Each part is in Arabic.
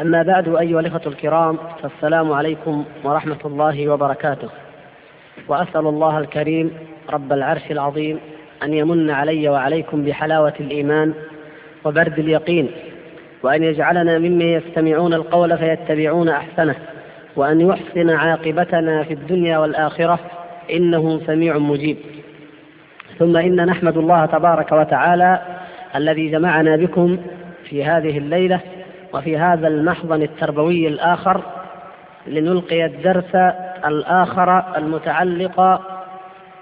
أما بعد أيها الإخوة الكرام فالسلام عليكم ورحمة الله وبركاته. وأسأل الله الكريم رب العرش العظيم أن يمن علي وعليكم بحلاوة الإيمان وبرد اليقين وأن يجعلنا ممن يستمعون القول فيتبعون أحسنه وأن يحسن عاقبتنا في الدنيا والآخرة إنه سميع مجيب. ثم إن نحمد الله تبارك وتعالى الذي جمعنا بكم في هذه الليلة وفي هذا المحضن التربوي الآخر لنلقي الدرس الآخر المتعلق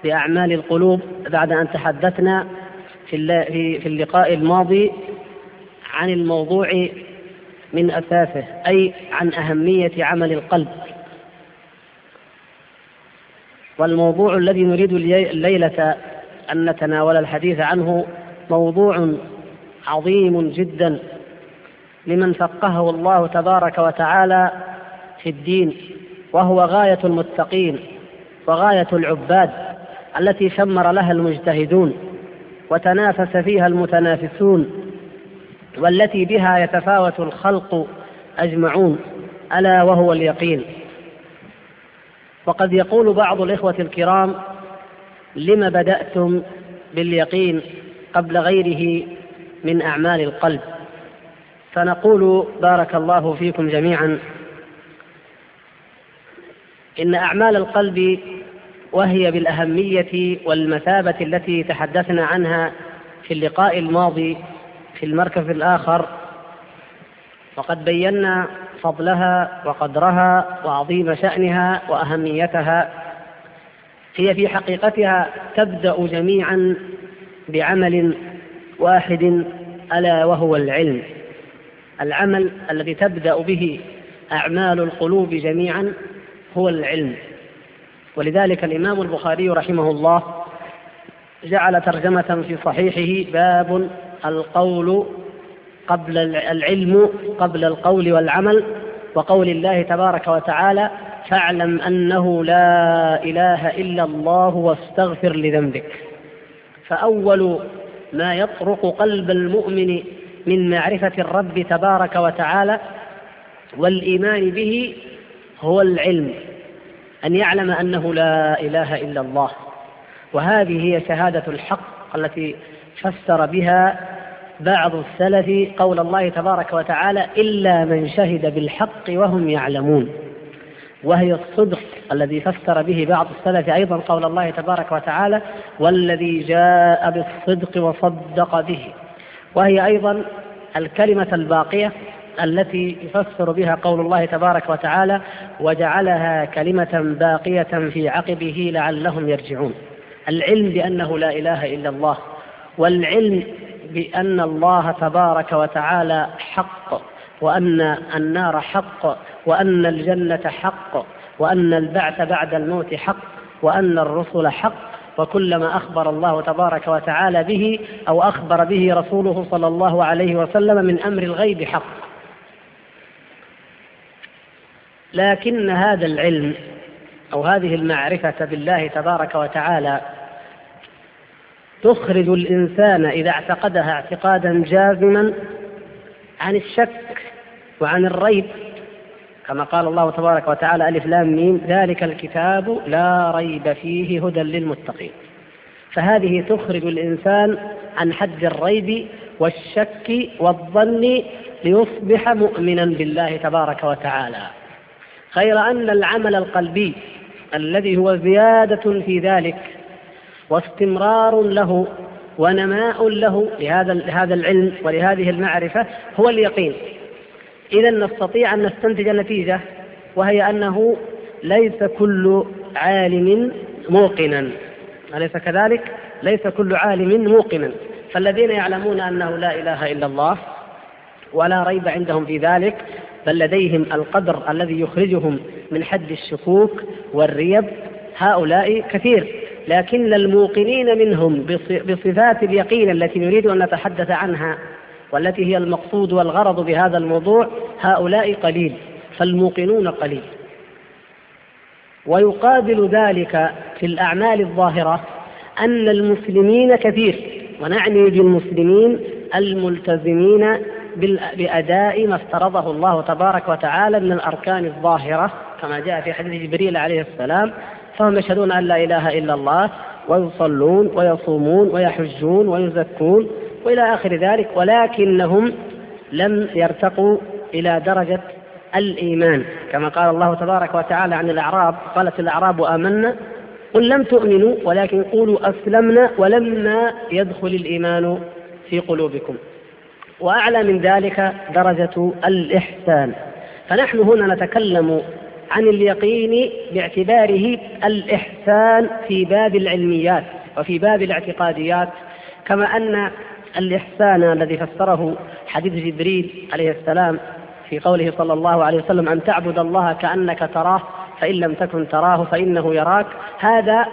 بأعمال القلوب بعد أن تحدثنا في في اللقاء الماضي عن الموضوع من أساسه أي عن أهمية عمل القلب. والموضوع الذي نريد الليلة أن نتناول الحديث عنه موضوع عظيم جدا. لمن فقهه الله تبارك وتعالى في الدين وهو غاية المتقين وغاية العباد التي شمر لها المجتهدون وتنافس فيها المتنافسون والتي بها يتفاوت الخلق أجمعون ألا وهو اليقين. وقد يقول بعض الإخوة الكرام لم بدأتم باليقين قبل غيره من أعمال القلب؟ فنقول بارك الله فيكم جميعا. إن أعمال القلب وهي بالأهمية والمثابة التي تحدثنا عنها في اللقاء الماضي في المركز الآخر وقد بينا فضلها وقدرها وعظيم شأنها وأهميتها هي في حقيقتها تبدأ جميعا بعمل واحد ألا وهو العلم. العمل الذي تبدأ به أعمال القلوب جميعا هو العلم. ولذلك الإمام البخاري رحمه الله جعل ترجمة في صحيحه باب القول قبل العلم قبل القول والعمل وقول الله تبارك وتعالى فاعلم أنه لا إله إلا الله واستغفر لذنبك. فأول ما يطرق قلب المؤمن من معرفة الرب تبارك وتعالى والإيمان به هو العلم أن يعلم أنه لا إله إلا الله. وهذه هي شهادة الحق التي فسر بها بعض السلف قول الله تبارك وتعالى إلا من شهد بالحق وهم يعلمون. وهي الصدق الذي فسر به بعض السلف أيضا قول الله تبارك وتعالى والذي جاء بالصدق وصدق به. وهي أيضا الكلمة الباقية التي يفسر بها قول الله تبارك وتعالى وجعلها كلمة باقية في عقبه لعلهم يرجعون. العلم بأنه لا إله إلا الله والعلم بأن الله تبارك وتعالى حق وأن النار حق وأن الجنة حق وأن البعث بعد الموت حق وأن الرسل حق وكلما أخبر الله تبارك وتعالى به أو أخبر به رسوله صلى الله عليه وسلم من أمر الغيب حق. لكن هذا العلم أو هذه المعرفة بالله تبارك وتعالى تخرج الإنسان إذا اعتقدها اعتقادا جازما عن الشك وعن الريب. كما قال الله تبارك وتعالى ألف لام ميم ذلك الكتاب لا ريب فيه هدى للمتقين. فهذه تخرج الإنسان عن حد الريب والشك والظن ليصبح مؤمنا بالله تبارك وتعالى. غير أن العمل القلبي الذي هو زيادة في ذلك واستمرار له ونماء له لهذا العلم ولهذه المعرفة هو اليقين. إذا نستطيع أن نستنتج نتيجة وهي أنه ليس كل عالم موقنا. أليس كذلك؟ ليس كل عالم موقنا. فالذين يعلمون أنه لا إله إلا الله ولا ريب عندهم في ذلك بل لديهم القدر الذي يخرجهم من حد الشكوك والريب هؤلاء كثير. لكن الموقنين منهم بصفات اليقين التي نريد أن نتحدث عنها والتي هي المقصود والغرض بهذا الموضوع هؤلاء قليل فالموقنون قليل. ويقابل ذلك في الأعمال الظاهرة أن المسلمين كثير ونعني بالمسلمين الملتزمين بأداء ما افترضه الله تبارك وتعالى من الأركان الظاهرة كما جاء في حديث جبريل عليه السلام فهم يشهدون أن لا إله إلا الله ويصلون ويصومون ويحجون ويزكون وإلى آخر ذلك ولكنهم لم يرتقوا إلى درجة الإيمان. كما قال الله تبارك وتعالى عن الأعراب قالت الأعراب آمنا قل لم تؤمنوا ولكن قولوا أسلمنا ولما يدخل الإيمان في قلوبكم. وأعلى من ذلك درجة الإحسان. فنحن هنا نتكلم عن اليقين باعتباره الإحسان في باب العلميات وفي باب الاعتقاديات كما أن الإحسان الذي فسره حديث جبريل عليه السلام في قوله صلى الله عليه وسلم أن تعبد الله كأنك تراه فإن لم تكن تراه فإنه يراك. هذا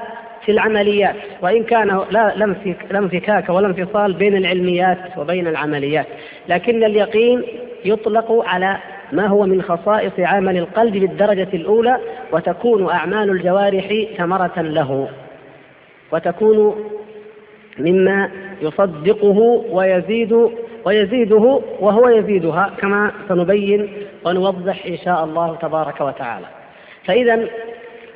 في العمليات وإن كان لا لا انفكاك ولا انفصال بين العلميات وبين العمليات. لكن اليقين يطلق على ما هو من خصائص عمل القلب بالدرجة الأولى وتكون أعمال الجوارح ثمرة له وتكون مما يصدقه ويزيد ويزيده وهو يزيدها كما سنبين ونوضح إن شاء الله تبارك وتعالى. فإذا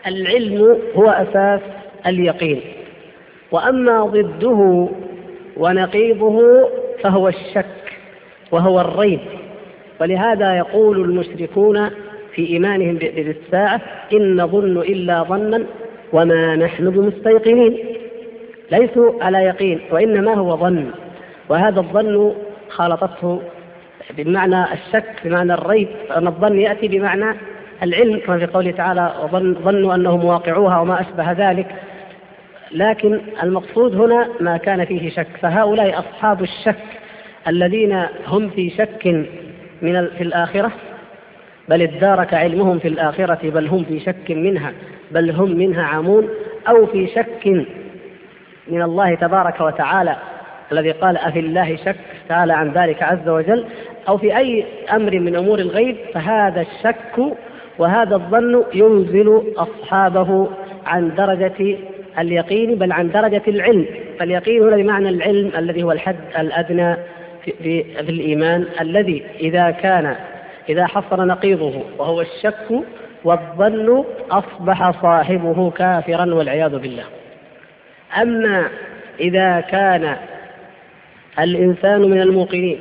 العلم هو أساس اليقين. وأما ضده ونقيضه فهو الشك وهو الريب. ولهذا يقول المشركون في إيمانهم بالساعة إن نظن إلا ظنا وما نحن بمستيقنين. ليسوا على يقين وإنما هو ظن. وهذا الظن خالطته بمعنى الشك بمعنى الريب أن الظن يأتي بمعنى العلم كما في قوله تعالى ظنوا أنهم واقعوها وما أشبه ذلك. لكن المقصود هنا ما كان فيه شك. فهؤلاء أصحاب الشك الذين هم في شك من في الآخرة بل ادارك علمهم في الآخرة بل هم في شك منها بل هم منها عامون أو في شك من الله تبارك وتعالى الذي قال أفي الله شك تعالى عن ذلك عز وجل أو في أي أمر من أمور الغيب فهذا الشك وهذا الظن ينزل أصحابه عن درجة اليقين بل عن درجة العلم. فاليقين هنا بمعنى العلم الذي هو الحد الأدنى في, في الإيمان الذي إذا كان إذا حصل نقيضه وهو الشك والظن أصبح صاحبه كافرا والعياذ بالله. أما إذا كان الإنسان من الموقنين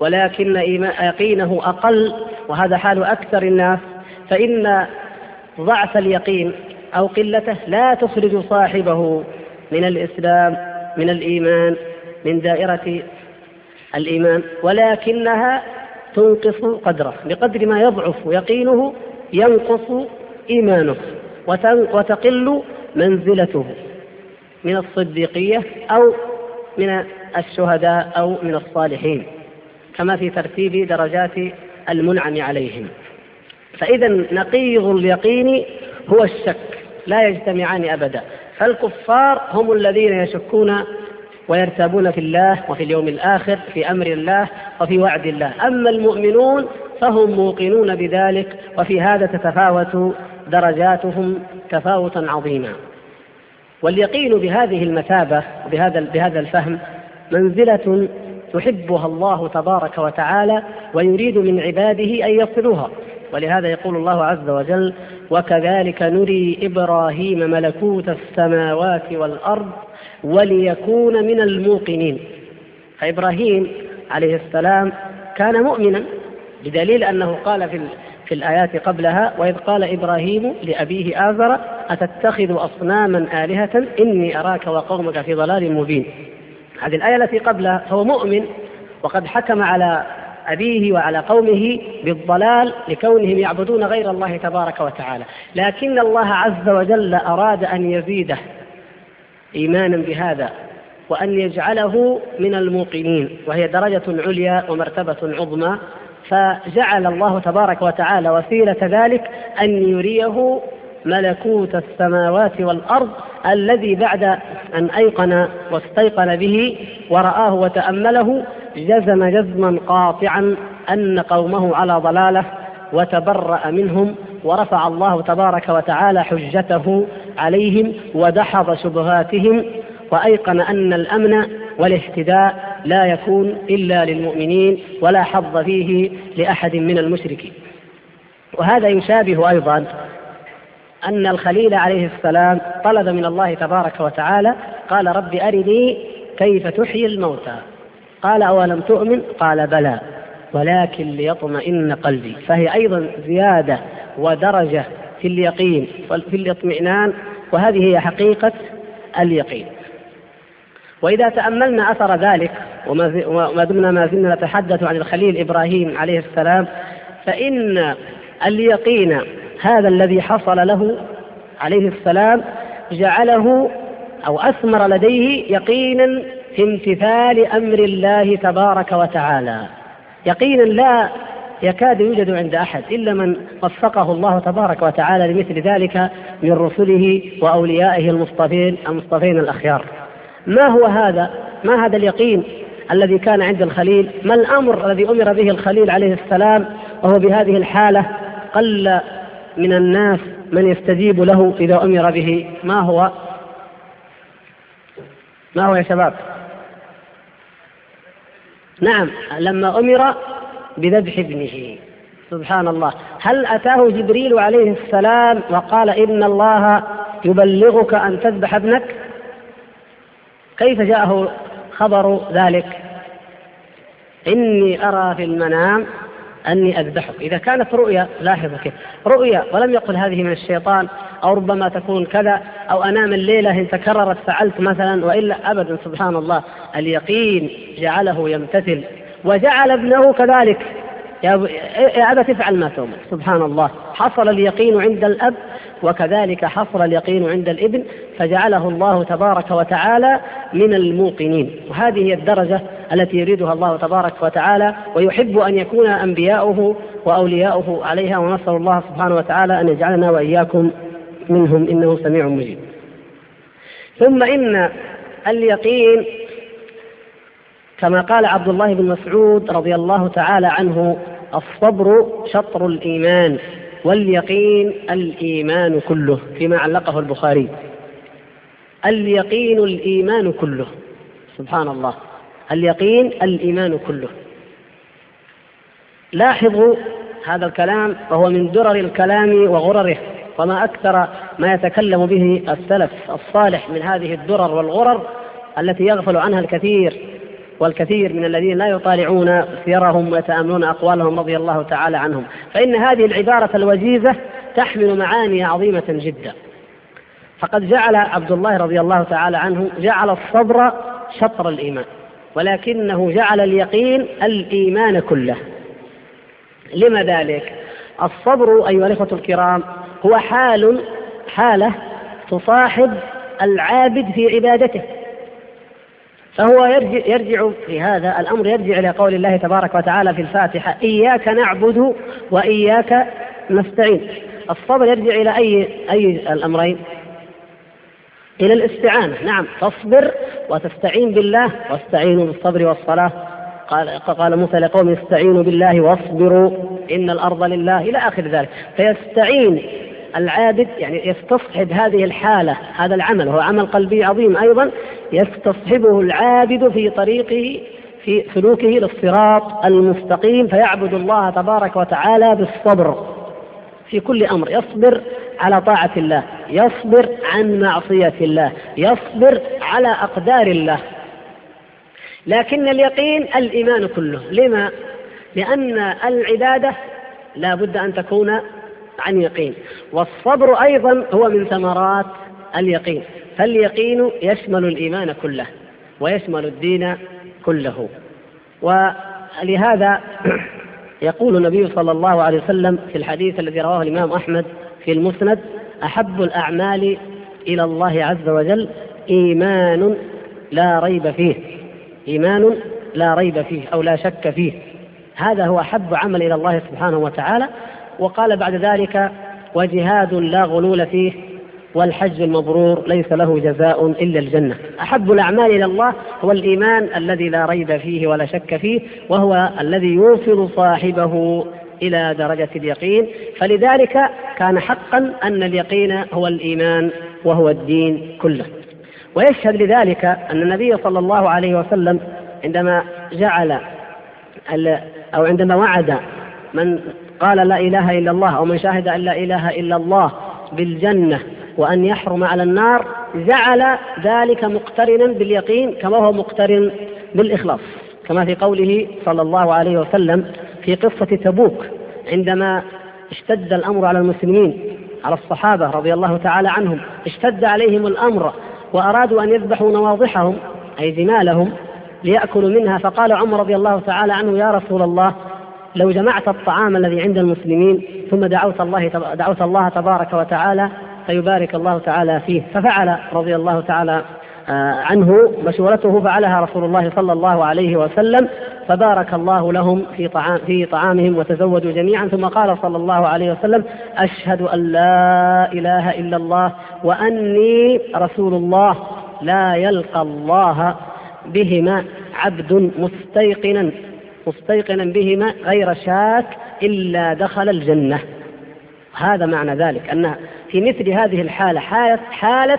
ولكن يقينه أقل وهذا حال أكثر الناس فإن ضعف اليقين أو قلته لا تخرج صاحبه من الإسلام من الإيمان من دائرة الإيمان ولكنها تنقص قدره بقدر ما يضعف يقينه ينقص إيمانه وتقل منزلته. من الصديقية أو من الشهداء أو من الصالحين كما في ترتيب درجات المنعم عليهم. فإذا نقيض اليقين هو الشك لا يجتمعان أبدا. فالكفار هم الذين يشكون ويرتابون في الله وفي اليوم الآخر في أمر الله وفي وعد الله. أما المؤمنون فهم موقنون بذلك وفي هذا تتفاوت درجاتهم تفاوتا عظيما. واليقين بهذه المثابة بهذا بهذا الفهم منزلة تحبها الله تبارك وتعالى ويريد من عباده أن يصلوها ولهذا يقول الله عز وجل وكذلك نري إبراهيم ملكوت السماوات والأرض وليكون من الموقنين. فإبراهيم عليه السلام كان مؤمنا بدليل أنه قال في في الآيات قبلها وإذ قال إبراهيم لأبيه آزر أتتخذ أصناما آلهة؟ إني أراك وقومك في ضلال مبين. هذه الآية التي قبلها هو مؤمن وقد حكم على أبيه وعلى قومه بالضلال لكونهم يعبدون غير الله تبارك وتعالى. لكن الله عز وجل أراد أن يزيده إيمانا بهذا وأن يجعله من الموقنين وهي درجة عليا ومرتبة عظمى. فجعل الله تبارك وتعالى وسيلة ذلك أن يريه ملكوت السماوات والأرض الذي بعد أن أيقن واستيقن به ورآه وتأمله جزم جزما قاطعا أن قومه على ضلالة وتبرأ منهم ورفع الله تبارك وتعالى حجته عليهم ودحض شبهاتهم وأيقن أن الأمن والاهتداء لا يكون إلا للمؤمنين ولا حظ فيه لأحد من المشركين. وهذا يشابه أيضا أن الخليل عليه السلام طلب من الله تبارك وتعالى قال رب أرني كيف تحيي الموتى؟ قال أولم تؤمن؟ قال بلى ولكن ليطمئن قلبي. فهي أيضا زيادة ودرجة في اليقين وفي الاطمئنان وهذه هي حقيقة اليقين. وإذا تأملنا أثر ذلك وما دمنا ما زلنا نتحدث عن الخليل إبراهيم عليه السلام فإن اليقين هذا الذي حصل له عليه السلام جعله أو أثمر لديه يقينا في امتثال أمر الله تبارك وتعالى. يقينا لا يكاد يوجد عند أحد إلا من وفقه الله تبارك وتعالى لمثل ذلك من رسله وأوليائه المصطفين المصطفين الأخيار. ما هو هذا؟ ما هذا اليقين الذي كان عند الخليل؟ ما الأمر الذي أمر به الخليل عليه السلام وهو بهذه الحالة؟ قل من الناس من يستجيب له إذا أمر به. ما هو؟ ما هو يا شباب؟ نعم لما أمر بذبح ابنه. سبحان الله. هل أتاه جبريل عليه السلام وقال إن الله يبلغك أن تذبح ابنك؟ كيف جاءه خبر ذلك؟ إني أرى في المنام أني أذبحك. إذا كانت رؤيا لاحظوا كيف؟ رؤيا ولم يقل هذه من الشيطان أو ربما تكون كذا أو أنام الليلة إن تكررت فعلت مثلا وإلا أبدا. سبحان الله اليقين جعله يمتثل وجعل ابنه كذلك. يا يا أبا تفعل ما تؤمر. سبحان الله. حصل اليقين عند الأب وكذلك حصل اليقين عند الإبن فجعله الله تبارك وتعالى من الموقنين. وهذه هي الدرجة التي يريدها الله تبارك وتعالى ويحب أن يكون أنبياؤه وأولياؤه عليها ونسأل الله سبحانه وتعالى أن يجعلنا وإياكم منهم إنه سميع مجيب. ثم إن اليقين كما قال عبد الله بن مسعود رضي الله تعالى عنه الصبر شطر الإيمان. واليقين الإيمان كله فيما علقه البخاري. اليقين الإيمان كله سبحان الله اليقين الإيمان كله. لاحظوا هذا الكلام وهو من درر الكلام وغرره وما أكثر ما يتكلم به السلف الصالح من هذه الدرر والغرر التي يغفل عنها الكثير. والكثير من الذين لا يطالعون سيرهم ويتأملون أقوالهم رضي الله تعالى عنهم. فإن هذه العبارة الوجيزة تحمل معاني عظيمة جدا. فقد جعل عبد الله رضي الله تعالى عنه جعل الصبر شطر الإيمان ولكنه جعل اليقين الإيمان كله. لما ذلك؟ الصبر أيها الإخوة الكرام هو حال حالة تصاحب العابد في عبادته. فهو يرجع, يرجع في هذا الأمر يرجع إلى قول الله تبارك وتعالى في الفاتحة إياك نعبد وإياك نستعين. الصبر يرجع إلى أي أي الأمرين؟ إلى الاستعانة. نعم تصبر وتستعين بالله واستعينوا بالصبر والصلاة. قال قال موسى لقوم استعينوا بالله واصبروا إن الأرض لله إلى آخر ذلك. فيستعين العابد يعني يستصحب هذه الحالة هذا العمل هو عمل قلبي عظيم. أيضا يستصحبه العابد في طريقه في سلوكه للصراط المستقيم فيعبد الله تبارك وتعالى بالصبر في كل أمر. يصبر على طاعة الله يصبر عن معصية الله يصبر على أقدار الله. لكن اليقين الإيمان كله. لما؟ لأن العبادة لا بد أن تكون عن يقين والصبر أيضا هو من ثمرات اليقين. فاليقين يشمل الإيمان كله ويشمل الدين كله. ولهذا يقول النبي صلى الله عليه وسلم في الحديث الذي رواه الإمام أحمد في المسند أحب الأعمال إلى الله عز وجل إيمان لا ريب فيه. إيمان لا ريب فيه أو لا شك فيه. هذا هو أحب عمل إلى الله سبحانه وتعالى. وقال بعد ذلك وجهاد لا غلول فيه والحج المبرور ليس له جزاء إلا الجنة. أحب الأعمال إلى الله هو الإيمان الذي لا ريب فيه ولا شك فيه وهو الذي يوصل صاحبه إلى درجة اليقين، فلذلك كان حقا أن اليقين هو الإيمان وهو الدين كله. ويشهد لذلك أن النبي صلى الله عليه وسلم عندما جعل أو عندما وعد من قال لا إله إلا الله أو من شاهد أن لا إله إلا الله بالجنة وأن يحرم على النار جعل ذلك مقترنا باليقين كما هو مقترن بالإخلاص. كما في قوله صلى الله عليه وسلم في قصة تبوك عندما اشتد الأمر على المسلمين على الصحابة رضي الله تعالى عنهم اشتد عليهم الأمر وأرادوا أن يذبحوا نواضحهم أي جمالهم ليأكلوا منها فقال عمر رضي الله تعالى عنه يا رسول الله لو جمعت الطعام الذي عند المسلمين ثم دعوت الله دعوت الله تبارك وتعالى فيبارك الله تعالى فيه. ففعل رضي الله تعالى آه، عنه مشورته فعلها رسول الله صلى الله عليه وسلم. فبارك الله لهم في طعام في طعامهم وتزودوا جميعا. ثم قال صلى الله عليه وسلم أشهد أن لا إله إلا الله وأني رسول الله. لا يلقى الله بهما عبد مستيقنا. مستيقنا بهما غير شاك إلا دخل الجنة. هذا معنى ذلك أن في مثل هذه الحالة حالة, حالة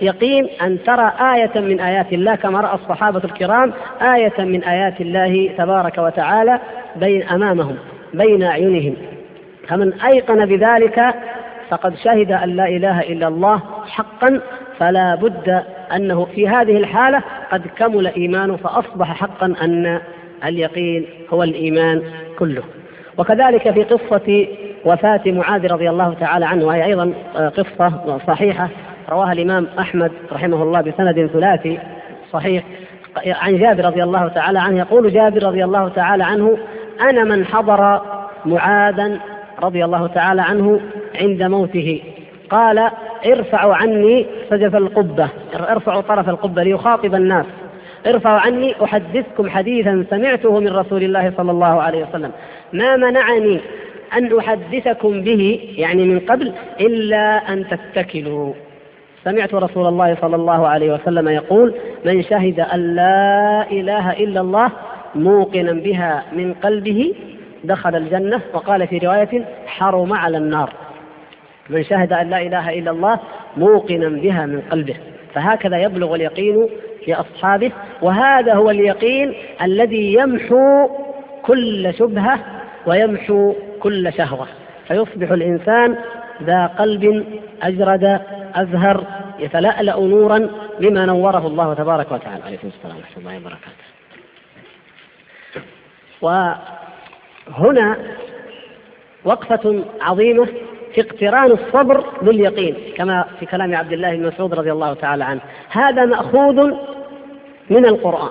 يقين أن ترى آية من آيات الله كما رأى الصحابة الكرام آية من آيات الله تبارك وتعالى بين أمامهم بين أعينهم. فمن أيقن بذلك فقد شهد أن لا إله إلا الله حقا فلا بد أنه في هذه الحالة قد كمل إيمانه فأصبح حقا أن اليقين هو الإيمان كله. وكذلك في قصة وفاة معاذ رضي الله تعالى عنه وهي أيضا آه، قصة صحيحة رواها الإمام أحمد رحمه الله بسند ثلاثي صحيح عن جابر رضي الله تعالى عنه. يقول جابر رضي الله تعالى عنه أنا من حضر معاذا رضي الله تعالى عنه عند موته. قال ارفعوا عني سجف القبة. ارفعوا طرف القبة ليخاطب الناس. ارفعوا عني أحدثكم حديثا سمعته من رسول الله صلى الله عليه وسلم. ما منعني أن أحدثكم به يعني من قبل إلا أن تتكلوا. سمعت رسول الله صلى الله عليه وسلم يقول من شهد أن لا إله إلا الله موقنا بها من قلبه دخل الجنة. وقال في رواية حرم على النار. من شهد أن لا إله إلا الله موقنا بها من قلبه. فهكذا يبلغ اليقين لأصحابه وهذا هو اليقين الذي يمحو كل شبهة ويمحو كل شهوة. فيصبح الإنسان ذا قلب أجرد أزهر يتلألأ نورا بما نوره الله تبارك وتعالى. عليكم السلام ورحمة الله وبركاته. وهنا وقفة عظيمة في اقتران الصبر باليقين كما في كلام عبد الله بن مسعود رضي الله تعالى عنه. هذا مأخوذ من القرآن.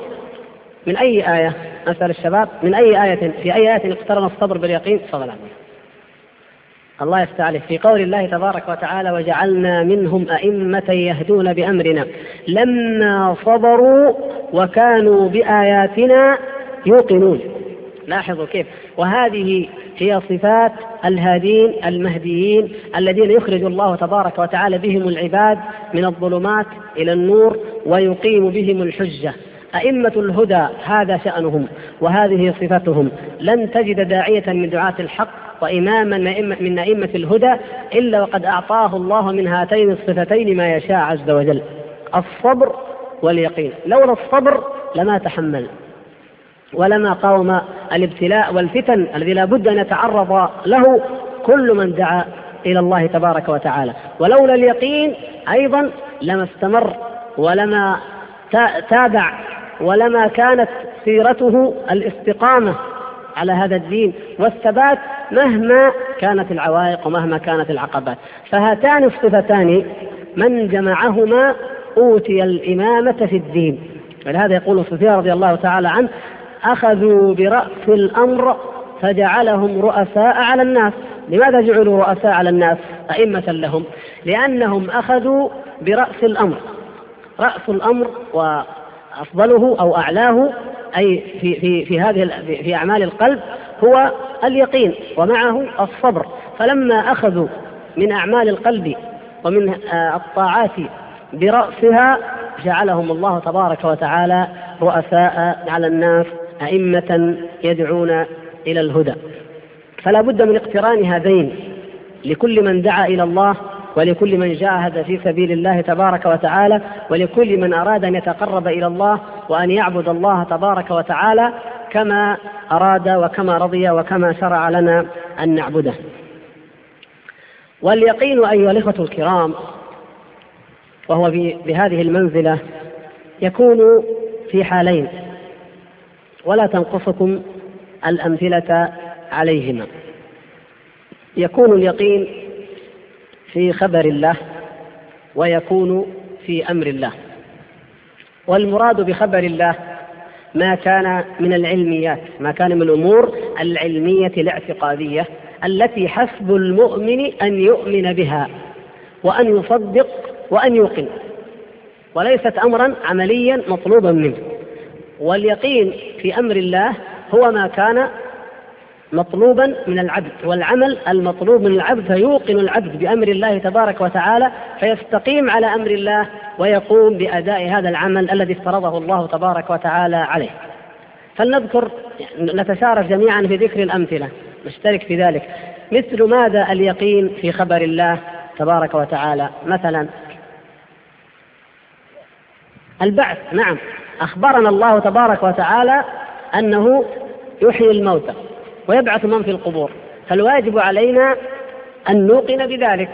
من أي آية؟ أسأل الشباب. من أي آية؟ في أي آية اقترن الصبر باليقين؟ تفضل الله يفتح عليه في قول الله تبارك وتعالى وجعلنا منهم أئمة يهدون بأمرنا لما صبروا وكانوا بآياتنا يوقنون. لاحظوا كيف. وهذه هي صفات الهادين المهديين الذين يخرج الله تبارك وتعالى بهم العباد من الظلمات إلى النور ويقيم بهم الحجة. أئمة الهدى هذا شأنهم وهذه صفتهم. لن تجد داعية من دعاة الحق وإماما من أئمة الهدى إلا وقد أعطاه الله من هاتين الصفتين ما يشاء عز وجل. الصبر واليقين. لولا الصبر لما تحمل. ولما قاوم الابتلاء والفتن الذي لا بد أن يتعرض له كل من دعا إلى الله تبارك وتعالى. ولولا اليقين أيضا لما استمر ولما تابع ولما كانت سيرته الاستقامة على هذا الدين والثبات مهما كانت العوائق ومهما كانت العقبات. فهاتان الصفتان من جمعهما أوتي الإمامة في الدين. ولهذا يقول سفيان رضي الله تعالى عنه أخذوا برأس الأمر فجعلهم رؤساء على الناس. لماذا جعلوا رؤساء على الناس؟ أئمة لهم. لأنهم أخذوا برأس الأمر. رأس الأمر وأفضله أو أعلاه أي في في في هذه في أعمال القلب هو اليقين ومعه الصبر. فلما أخذوا من أعمال القلب ومن آه، الطاعات برأسها جعلهم الله تبارك وتعالى رؤساء على الناس. أئمة يدعون إلى الهدى. فلا بد من اقتران هذين لكل من دعا إلى الله ولكل من جاهد في سبيل الله تبارك وتعالى ولكل من أراد أن يتقرب إلى الله وأن يعبد الله تبارك وتعالى كما أراد وكما رضي وكما شرع لنا أن نعبده. واليقين أيها الإخوة الكرام وهو بهذه المنزلة يكون في حالين. ولا تنقصكم الأمثلة عليهما. يكون اليقين في خبر الله ويكون في أمر الله. والمراد بخبر الله ما كان من العلميات ما كان من الأمور العلمية الاعتقادية التي حسب المؤمن أن يؤمن بها وأن يصدق وأن يوقن وليست أمرا عمليا مطلوبا منه. واليقين في أمر الله هو ما كان مطلوبا من العبد والعمل المطلوب من العبد فيوقن العبد بأمر الله تبارك وتعالى فيستقيم على أمر الله ويقوم بأداء هذا العمل الذي افترضه الله تبارك وتعالى عليه. فلنذكر نتشارك جميعا في ذكر الأمثلة نشترك في ذلك. مثل ماذا اليقين في خبر الله تبارك وتعالى؟ مثلا البعث نعم. أخبرنا الله تبارك وتعالى أنه يحيي الموتى ويبعث من في القبور فالواجب علينا أن نوقن بذلك.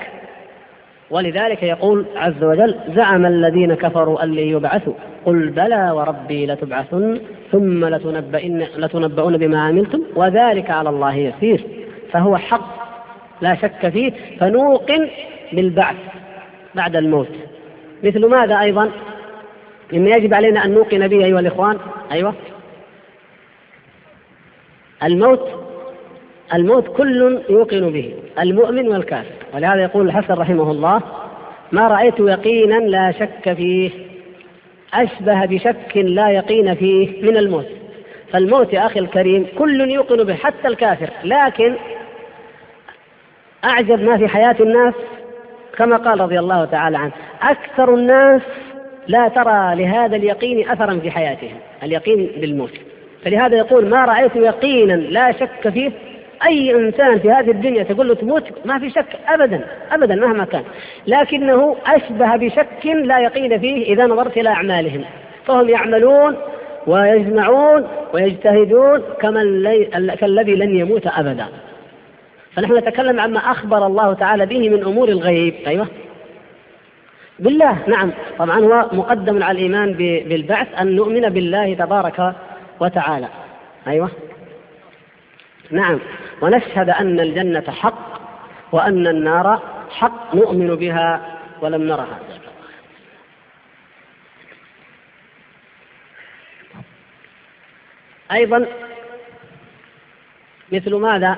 ولذلك يقول عز وجل زعم الذين كفروا أن لن يبعثوا قل بلى وربي لتبعثن ثم لتنبئن لتنبؤون بما عملتم وذلك على الله يسير. فهو حق لا شك فيه فنوقن بالبعث بعد الموت. مثل ماذا أيضا؟ مما يجب علينا أن نوقن به أيها الإخوان. أيوه. الموت الموت كل يوقن به المؤمن والكافر. ولهذا يقول الحسن رحمه الله ما رأيت يقينا لا شك فيه أشبه بشك لا يقين فيه من الموت. فالموت يا أخي الكريم كل يوقن به حتى الكافر. لكن أعجب ما في حياة الناس كما قال رضي الله تعالى عنه أكثر الناس لا ترى لهذا اليقين أثرا في حياتهم اليقين بالموت. فلهذا يقول ما رأيت يقينا لا شك فيه. أي إنسان في هذه الدنيا تقول له تموت؟ ما في شك أبدا أبدا مهما كان. لكنه أشبه بشك لا يقين فيه إذا نظرت إلى أعمالهم. فهم يعملون ويجمعون ويجتهدون كمن كالذي لن يموت أبدا. فنحن نتكلم عما أخبر الله تعالى به من أمور الغيب أيوه. بالله نعم. طبعا هو مقدم على الإيمان بالبعث أن نؤمن بالله تبارك وتعالى. أيوه. نعم. ونشهد أن الجنة حق وأن النار حق نؤمن بها ولم نرها. أيضا مثل ماذا؟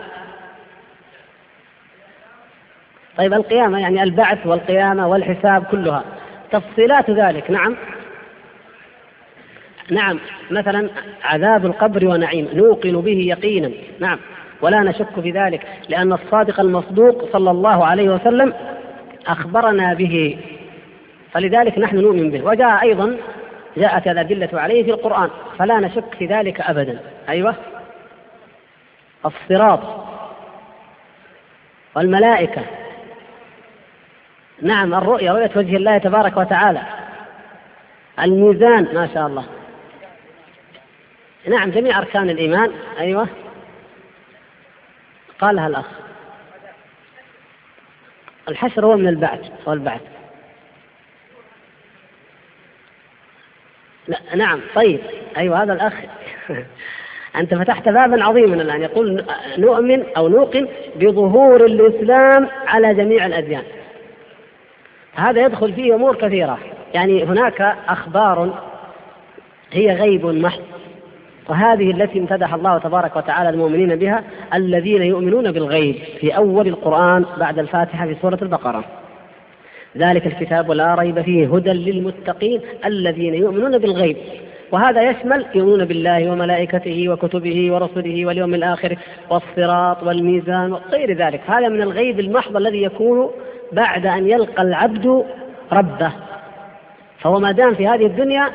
طيب القيامة يعني البعث والقيامة والحساب كلها. تفصيلات ذلك نعم. نعم مثلا عذاب القبر ونعيم نوقن به يقينا نعم. ولا نشك في ذلك لأن الصادق المصدوق صلى الله عليه وسلم أخبرنا به. فلذلك نحن نؤمن به. وجاء أيضا جاءت الأدلة عليه في القرآن فلا نشك في ذلك أبدا. أيوه. الصراط والملائكة نعم الرؤيا رؤية وجه الله تبارك وتعالى. الميزان ما شاء الله. نعم جميع أركان الإيمان. أيوه. قالها الأخ. الحشر هو من البعث هو البعث. لا نعم طيب. أيوه هذا الأخ. أنت فتحت بابا عظيما الآن. يقول نؤمن أو نوقن بظهور الإسلام على جميع الأديان. هذا يدخل فيه أمور كثيرة. يعني هناك أخبار هي غيب محض وهذه التي امتدح الله تبارك وتعالى المؤمنين بها الذين يؤمنون بالغيب في أول القرآن بعد الفاتحة في سورة البقرة. ذلك الكتاب لا ريب فيه هدى للمتقين الذين يؤمنون بالغيب. وهذا يشمل يؤمنون بالله وملائكته وكتبه ورسله واليوم الآخر والصراط والميزان وغير ذلك. هذا من الغيب المحض الذي يكون بعد أن يلقى العبد ربه. فهو ما دام في هذه الدنيا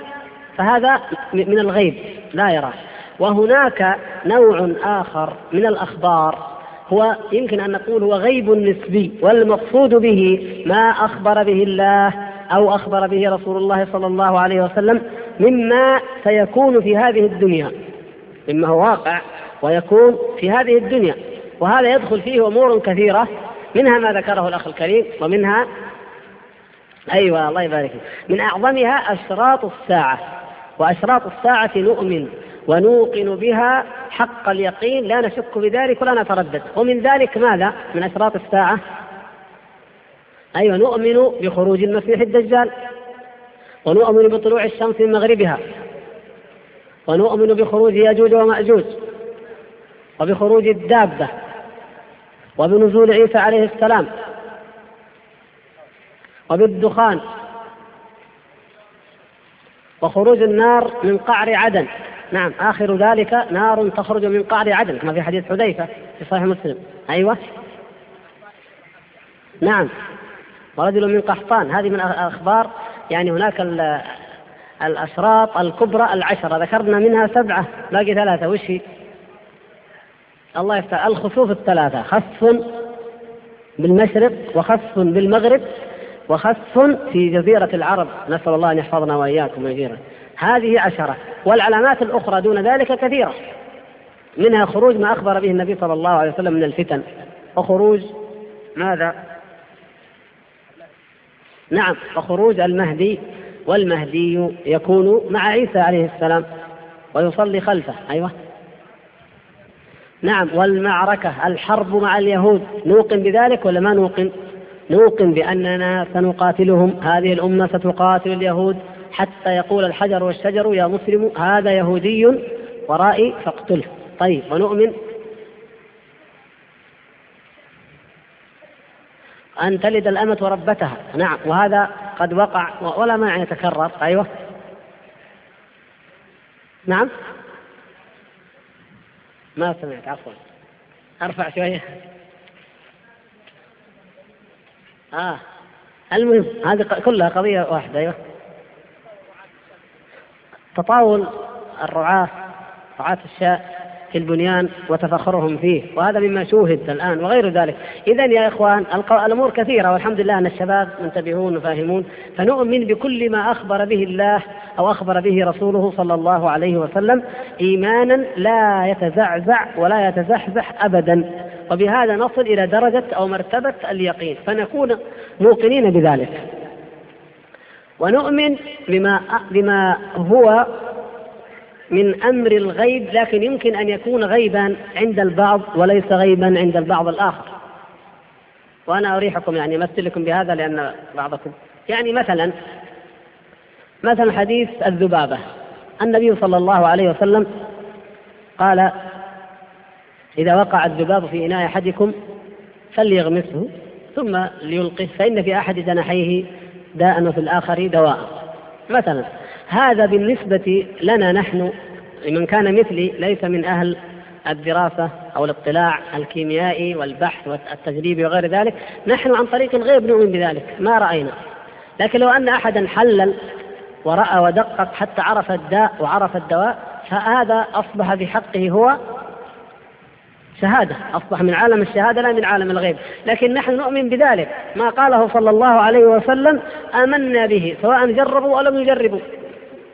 فهذا من الغيب لا يراه. وهناك نوع آخر من الأخبار هو يمكن أن نقول هو غيب نسبي والمقصود به ما أخبر به الله أو أخبر به رسول الله صلى الله عليه وسلم مما سيكون في هذه الدنيا. مما هو واقع ويكون في هذه الدنيا. وهذا يدخل فيه أمور كثيرة. منها ما ذكره الأخ الكريم ومنها أيوة الله يبارك من أعظمها أشراط الساعة. وأشراط الساعة نؤمن ونوقن بها حق اليقين لا نشك بذلك ولا نتردد. ومن ذلك ماذا؟ من أشراط الساعة. أيوة نؤمن بخروج المسيح الدجال. ونؤمن بطلوع الشمس من مغربها. ونؤمن بخروج ياجوج ومأجوج. وبخروج الدابة. وبنزول عيسى عليه السلام وبالدخان وخروج النار من قعر عدن. نعم آخر ذلك نار تخرج من قعر عدن كما في حديث حذيفة في صحيح مسلم. أيوة. نعم. ورجل من قحطان. هذه من الأخبار. يعني هناك الأشراط الكبرى العشرة. ذكرنا منها سبعة باقي ثلاثة. وش هي؟ الله يفتح الخسوف الثلاثة خسف بالمشرق وخسف بالمغرب وخسف في جزيرة العرب. نسأل الله أن يحفظنا وإياكم ويجيرنا هذه عشرة والعلامات الأخرى دون ذلك كثيرة. منها خروج ما أخبر به النبي صلى الله عليه وسلم من الفتن. وخروج ماذا؟ نعم وخروج المهدي والمهدي يكون مع عيسى عليه السلام ويصلي خلفه. أيوه. نعم والمعركة الحرب مع اليهود. نوقن بذلك ولا ما نوقن؟ نوقن بأننا سنقاتلهم. هذه الأمة ستقاتل اليهود حتى يقول الحجر والشجر يا مسلم هذا يهودي ورائي فاقتله. طيب ونؤمن؟ أن تلد الأمة ربتها. نعم وهذا قد وقع ولا مانع يتكرر. أيوه. نعم. ما سمعت عفوا. أرفع شوية. آه. المهم هذه كلها قضية واحدة أيوه. تطاول الرعاة رعاة الشاء في البنيان وتفخرهم فيه وهذا مما شوهد الآن وغير ذلك. إذا يا إخوان الأمور كثيرة والحمد لله أن الشباب منتبهون وفاهمون. فنؤمن بكل ما أخبر به الله أو أخبر به رسوله صلى الله عليه وسلم. إيمانا لا يتزعزع ولا يتزحزح أبدا. وبهذا نصل إلى درجة أو مرتبة اليقين. فنكون موقنين بذلك. ونؤمن بما بما هو من أمر الغيب لكن يمكن أن يكون غيبا عند البعض وليس غيبا عند البعض الآخر. وأنا أريحكم يعني امثل لكم بهذا لأن بعضكم. يعني مثلا مثلا حديث الذبابة. النبي صلى الله عليه وسلم قال إذا وقع الذباب في إناء أحدكم فليغمسه ثم ليلقه فإن في أحد جناحيه داء وفي الآخر دواء. مثلا. هذا بالنسبة لنا نحن من كان مثلي ليس من أهل الدراسة أو الاطلاع الكيميائي والبحث والتجريبي وغير ذلك. نحن عن طريق الغيب نؤمن بذلك ما رأينا. لكن لو أن أحدا حلل ورأى ودقق حتى عرف الداء وعرف الدواء فهذا أصبح بحقه هو شهادة. أصبح من عالم الشهادة لا من عالم الغيب. لكن نحن نؤمن بذلك. ما قاله صلى الله عليه وسلم آمنا به سواء جربوا أو لم يجربوا.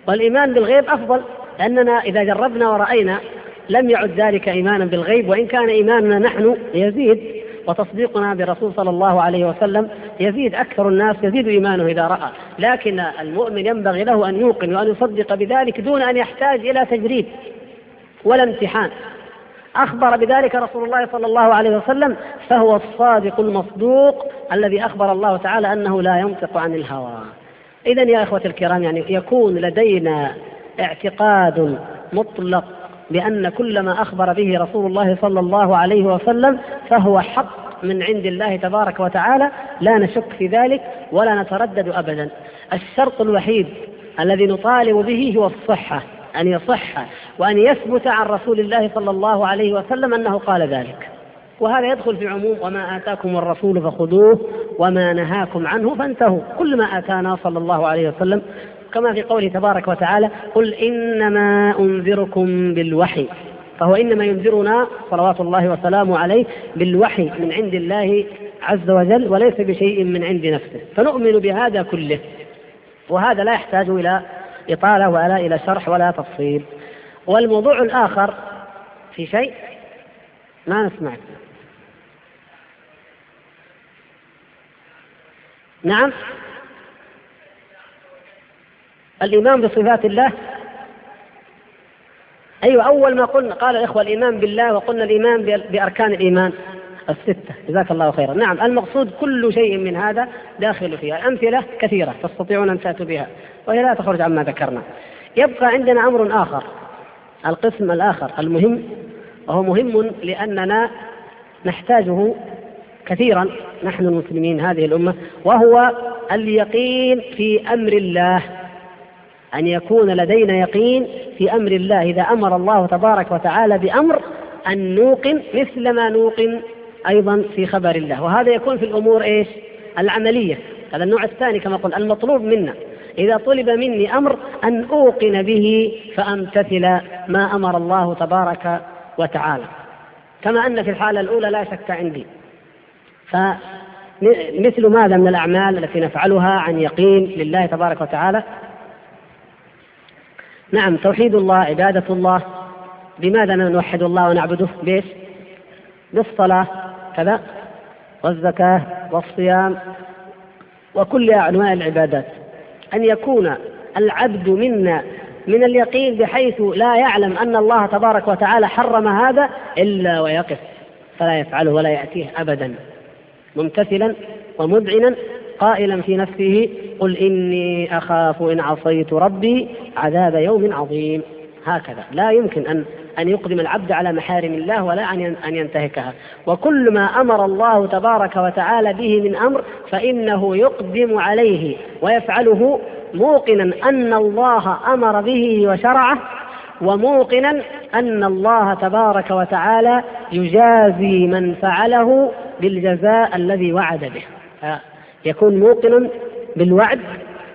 والإيمان بالغيب أفضل لأننا إذا جربنا ورأينا لم يعد ذلك إيمانا بالغيب وإن كان إيماننا نحن يزيد وتصديقنا برسول صلى الله عليه وسلم يزيد أكثر الناس يزيد إيمانه إذا رأى. لكن المؤمن ينبغي له أن يوقن وأن يصدق بذلك دون أن يحتاج إلى تجريد ولا امتحان. أخبر بذلك رسول الله صلى الله عليه وسلم فهو الصادق المصدوق الذي أخبر الله تعالى أنه لا ينطق عن الهوى. إذا يا إخوة الكرام يعني يكون لدينا اعتقاد مطلق بأن كل ما أخبر به رسول الله صلى الله عليه وسلم فهو حق من عند الله تبارك وتعالى لا نشك في ذلك ولا نتردد أبدا. الشرط الوحيد الذي نطالب به هو الصحة أن يصح وأن يثبت عن رسول الله صلى الله عليه وسلم أنه قال ذلك. وهذا يدخل في عموم وما آتاكم الرسول فخذوه وما نهاكم عنه فانتهوا. كل ما آتانا صلى الله عليه وسلم كما في قوله تبارك وتعالى قل إنما أنذركم بالوحي. فهو إنما ينذرنا صلوات الله وسلامه عليه بالوحي من عند الله عز وجل وليس بشيء من عند نفسه. فنؤمن بهذا كله. وهذا لا يحتاج إلى إطالة ولا إلى شرح ولا تفصيل. والموضوع الآخر في شيء ما نسمعك نعم. الإيمان بصفات الله. أيوة أول ما قلنا قال الإخوة الإيمان بالله وقلنا الإيمان بأركان الإيمان الستة. جزاك الله خيرا. نعم المقصود كل شيء من هذا داخل فيها. أمثلة كثيرة تستطيعون أن تأتوا بها وهي لا تخرج عما ذكرنا. يبقى عندنا أمر آخر القسم الآخر المهم وهو مهم لأننا نحتاجه كثيرا. نحن المسلمين هذه الأمة وهو اليقين في أمر الله أن يكون لدينا يقين في أمر الله. إذا أمر الله تبارك وتعالى بأمر أن نوقن مثل ما نوقن أيضا في خبر الله. وهذا يكون في الأمور إيش؟ العملية. هذا النوع الثاني كما قلنا المطلوب منا. إذا طلب مني أمر أن أوقن به فأمتثل ما أمر الله تبارك وتعالى. كما أن في الحالة الأولى لا شك عندي. فمثل ماذا من الأعمال التي نفعلها عن يقين لله تبارك وتعالى؟ نعم توحيد الله عبادة الله. بماذا نوحد الله ونعبده؟ بإيش؟ بالصلاة كذا والزكاة والصيام وكل أنواع العبادات. أن يكون العبد منا من اليقين بحيث لا يعلم أن الله تبارك وتعالى حرم هذا إلا ويقف فلا يفعله ولا يأتيه أبدا. ممتثلا ومذعنا قائلا في نفسه قل إني أخاف إن عصيت ربي عذاب يوم عظيم. هكذا. لا يمكن أن أن يقدم العبد على محارم الله ولا أن ينتهكها. وكل ما أمر الله تبارك وتعالى به من أمر فإنه يقدم عليه ويفعله موقنا أن الله أمر به وشرعه وموقنا أن الله تبارك وتعالى يجازي من فعله بالجزاء الذي وعد به. يكون موقنا بالوعد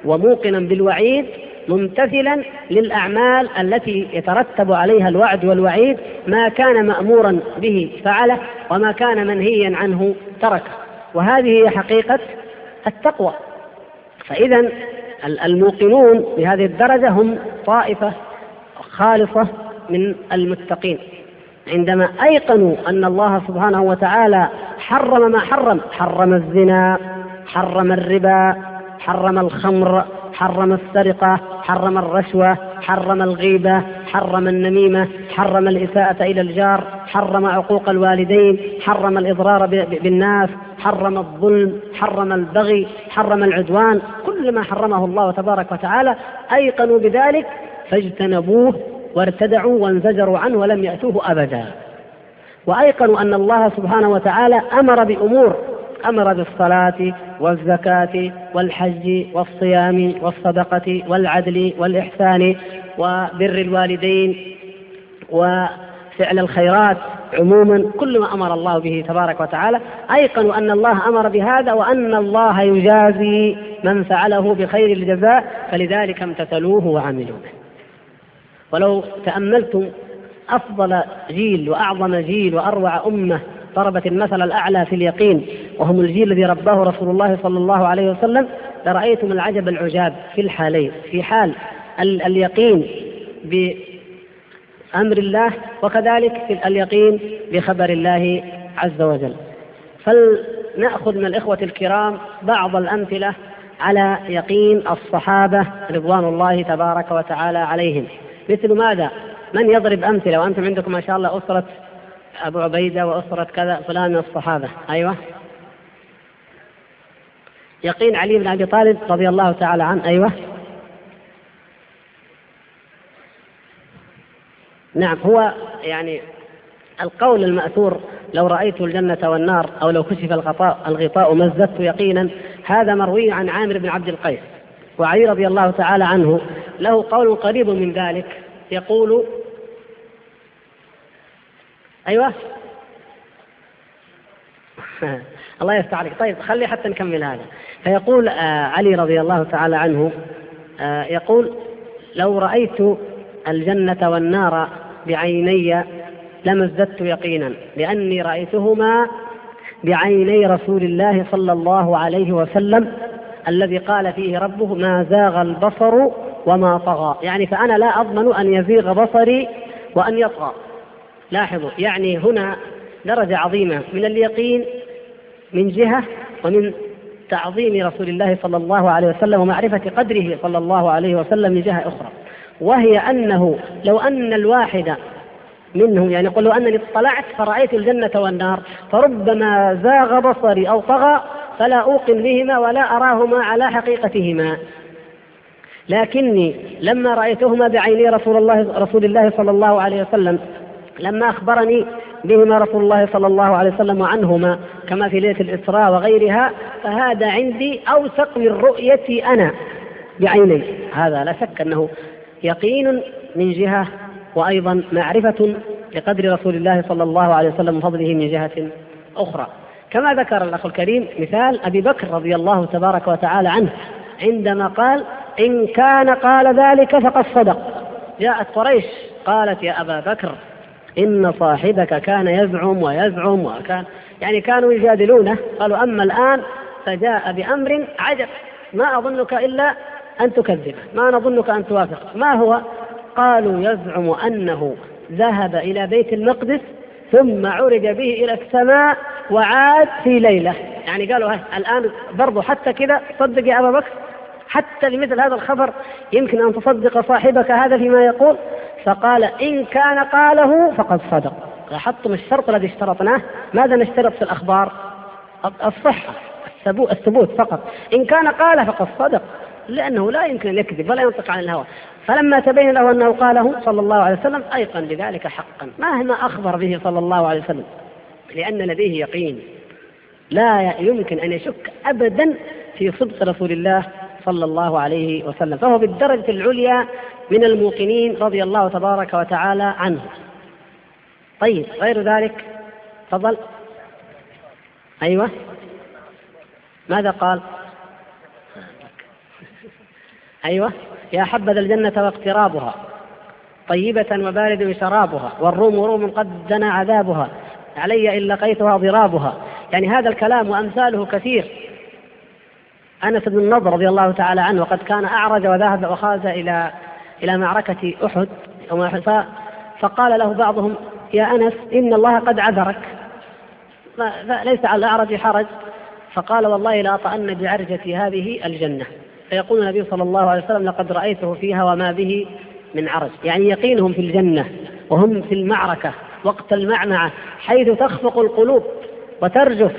وموقنا بالوعيد ممتثلا للأعمال التي يترتب عليها الوعد والوعيد ما كان مأمورا به فعله وما كان منهيا عنه تركه. وهذه هي حقيقة التقوى. فإذا الموقنون بهذه الدرجة هم طائفة خالصة من المتقين. عندما أيقنوا أن الله سبحانه وتعالى حرم ما حرم حرم الزنا حرم الربا حرم الخمر حرم السرقة حرم الرشوة حرم الغيبة حرم النميمة حرم الإساءة إلى الجار حرم عقوق الوالدين حرم الإضرار بالناس حرم الظلم حرم البغي حرم العدوان كل ما حرمه الله تبارك وتعالى أيقنوا بذلك فاجتنبوه وارتدعوا وانزجروا عنه ولم يأتوه أبدا. وأيقنوا أن الله سبحانه وتعالى أمر بأمور أمر بالصلاة والزكاة والحج والصيام والصدقة والعدل والإحسان وبر الوالدين وفعل الخيرات. عموما كل ما أمر الله به تبارك وتعالى. أيقنوا أن الله أمر بهذا وأن الله يجازي من فعله بخير الجزاء فلذلك امتثلوه وعملوا به. ولو تأملتم أفضل جيل وأعظم جيل وأروع أمة ضربت المثل الأعلى في اليقين وهم الجيل الذي رباه رسول الله صلى الله عليه وسلم لرأيتم العجب العجاب في الحالين في حال اليقين بأمر الله وكذلك في اليقين بخبر الله عز وجل. فلنأخذ من الإخوة الكرام بعض الأمثلة على يقين الصحابة رضوان الله تبارك وتعالى عليهم. مثل ماذا؟ من يضرب أمثلة؟ وأنتم عندكم ما شاء الله أسرة أبو عبيدة وأسرة كذا فلان من الصحابة. أيوة. يقين علي بن أبي طالب رضي الله تعالى عنه. أيوة. نعم هو يعني القول المأثور لو رأيت الجنة والنار أو لو كشف الغطاء الغطاء مزدت يقينا هذا مروي عن عامر بن عبد القيس. وعلي رضي الله تعالى عنه له قول قريب من ذلك يقول أيوه. الله يفتح عليك. طيب خلي حتى نكمل هذا. فيقول آه علي رضي الله تعالى عنه آه يقول لو رأيت الجنة والنار بعيني لما ازددت يقينا لأني رأيتهما بعيني رسول الله صلى الله عليه وسلم الذي قال فيه ربه ما زاغ البصر وما طغى. يعني فأنا لا أضمن أن يزيغ بصري وأن يطغى. لاحظوا يعني هنا درجة عظيمة. من اليقين من جهة ومن تعظيم رسول الله صلى الله عليه وسلم ومعرفة قدره صلى الله عليه وسلم من جهة أخرى. وهي أنه لو أن الواحد منهم يعني يقول لو أنني اطلعت فرأيت الجنة والنار فربما زاغ بصري أو طغى فلا أوقن بهما ولا أراهما على حقيقتهما. لكني لما رأيتهما بعيني رسول الله رسول الله صلى الله عليه وسلم لما أخبرني بهما رسول الله صلى الله عليه وسلم عنهما كما في ليلة الإسراء وغيرها فهذا عندي أوثق من رؤيتي أنا بعيني. هذا لا شك أنه يقين من جهة وأيضا معرفة لقدر رسول الله صلى الله عليه وسلم وفضله من جهة أخرى. كما ذكر الأخ الكريم مثال أبي بكر رضي الله تبارك وتعالى عنه عندما قال إن كان قال ذلك فقد صدق. جاءت قريش قالت يا أبا بكر إن صاحبك كان يزعم ويزعم وكان يعني كانوا يجادلونه. قالوا أما الآن فجاء بأمر عجب. ما أظنك إلا أن تكذبه ما نظنك أن توافق. ما هو؟ قالوا يزعم أنه ذهب إلى بيت المقدس ثم عرج به إلى السماء وعاد في ليلة. يعني قالوا الآن برضو حتى كذا صدق يا أبا بكر. حتى لمثل هذا الخبر يمكن أن تصدق صاحبك هذا فيما يقول. فقال إن كان قاله فقد صدق. لاحظتم الشرط الذي اشترطناه؟ ماذا نشترط في الأخبار؟ الصحة الثبوت فقط. إن كان قال فقد صدق لأنه لا يمكن أن يكذب ولا ينطق عن الهوى. فلما تبين له أنه قاله صلى الله عليه وسلم أيقن بذلك حقا. مهما أخبر به صلى الله عليه وسلم لأن لديه يقين. لا يمكن أن يشك أبدا في صدق رسول الله صلى الله عليه وسلم فهو بالدرجة العليا من الموقنين رضي الله تبارك وتعالى عنه. طيب غير ذلك؟ تفضل. أيوة. ماذا قال؟ أيوة. يا حبذا الجنة واقترابها طيبة وبارد شرابها والروم روم قد دنا عذابها علي إن لقيتها ضرابها. يعني هذا الكلام وأمثاله كثير. أنس بن النضر رضي الله تعالى عنه وقد كان أعرج وذهب وخرج إلى إلى معركة أحد فقال له بعضهم يا أنس إن الله قد عذرك. فليس على الأعرج حرج. فقال والله لأطأن بعرجتي هذه الجنة. فيقول النبي صلى الله عليه وسلم لقد رأيته فيها وما به من عرج. يعني يقينهم في الجنة وهم في المعركة وقت المعمعة حيث تخفق القلوب وترجف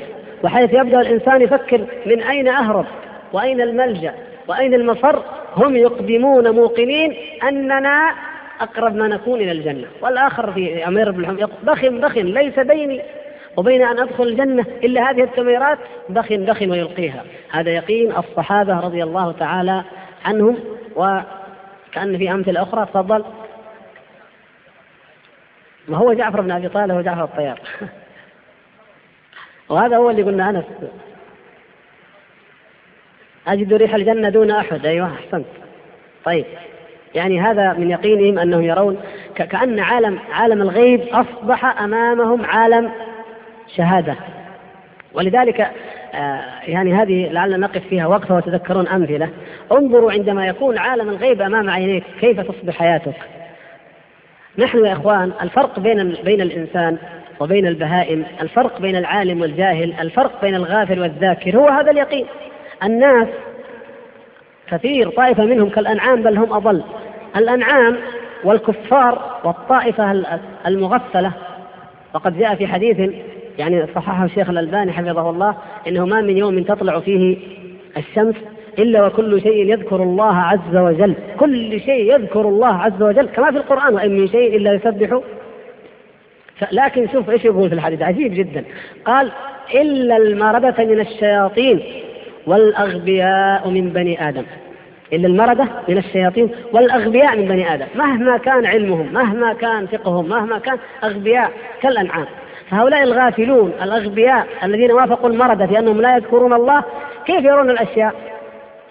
وحيث يبدأ الإنسان يفكر من أين أهرب وأين الملجأ وأين المفر. هم يقدمون موقنين أننا أقرب ما نكون إلى الجنة. والآخر في أمير بن الحمد بخن بخن ليس بيني وبين أن أدخل الجنة إلا هذه التميرات بخن بخن ويلقيها. هذا يقين الصحابة رضي الله تعالى عنهم وكأن في أمثلة أخرى تفضل. ما هو جعفر بن أبي طالب وجعفر الطيار؟ وهذا هو اللي قلنا أنس. أجد ريح الجنة دون أحد. أيوه أحسنت. طيب يعني هذا من يقينهم أنهم يرون كأن عالم عالم الغيب أصبح أمامهم عالم شهادة. ولذلك آه، يعني هذه لعلنا نقف فيها وقفة وتذكرون أمثلة. انظروا عندما يكون عالم الغيب أمام عينيك كيف تصبح حياتك. نحن يا إخوان الفرق بين بين الإنسان وبين البهائم الفرق بين العالم والجاهل الفرق بين الغافل والذاكر هو هذا اليقين. الناس كثير طائفة منهم كالأنعام بل هم أضل. الأنعام والكفار والطائفة المغفلة. وقد جاء في حديث يعني صححه الشيخ الألباني حفظه الله إنه ما من يوم تطلع فيه الشمس إلا وكل شيء يذكر الله عز وجل كل شيء يذكر الله عز وجل كما في القرآن وإن من شيء إلا يسبح. لكن شوف إيش يقول في الحديث عجيب جدا. قال إلا المردة من الشياطين والأغبياء من بني آدم. إلا المردة من الشياطين والأغبياء من بني آدم. مهما كان علمهم مهما كان فقههم مهما كان أغبياء كالأنعام. فهؤلاء الغافلون الأغبياء الذين وافقوا المردة في أنهم لا يذكرون الله كيف يرون الأشياء؟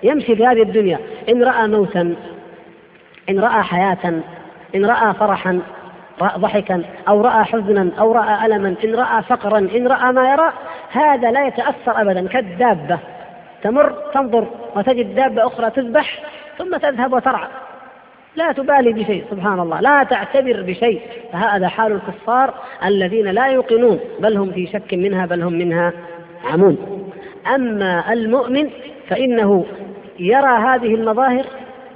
يمشي في هذه الدنيا. إن رأى موتا إن رأى حياة إن رأى فرحا ضحكا أو رأى حزنا أو رأى ألما إن رأى فقرا إن رأى ما يرى هذا لا يتأثر أبدا كالدابة. تمر تنظر وتجد دابة أخرى تذبح ثم تذهب وترعى. لا تبالي بشيء سبحان الله لا تعتبر بشيء. فهذا حال الكفار الذين لا يوقنون. بل هم في شك منها بل هم منها عمون. أما المؤمن فإنه يرى هذه المظاهر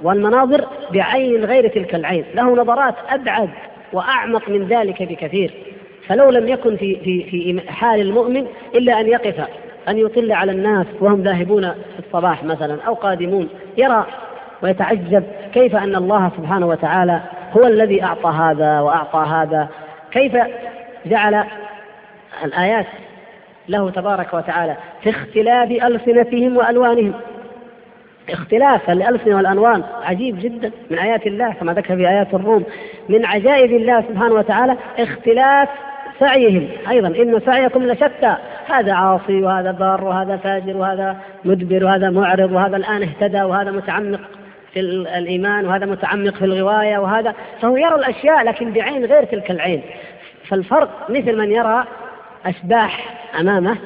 والمناظر بعين غير تلك العين. له نظرات أبعد وأعمق من ذلك بكثير. فلو لم يكن في في في حال المؤمن إلا أن يقف أن يطل على الناس وهم ذاهبون في الصباح مثلا أو قادمون. يرى ويتعجب كيف أن الله سبحانه وتعالى هو الذي أعطى هذا وأعطى هذا. كيف جعل الآيات له تبارك وتعالى في اختلاف ألسنتهم وألوانهم. اختلاف الألسنة والألوان عجيب جدا من آيات الله كما ذكر في آيات الروم. من عجائب الله سبحانه وتعالى اختلاف سعيهم أيضا. إن سعيكم لشتى. هذا عاصي وهذا بار وهذا فاجر وهذا مدبر وهذا معرض وهذا الآن اهتدى وهذا متعمق في الإيمان وهذا متعمق في الغواية وهذا فهو يرى الأشياء لكن بعين غير تلك العين. فالفرق مثل من يرى أشباح أمامه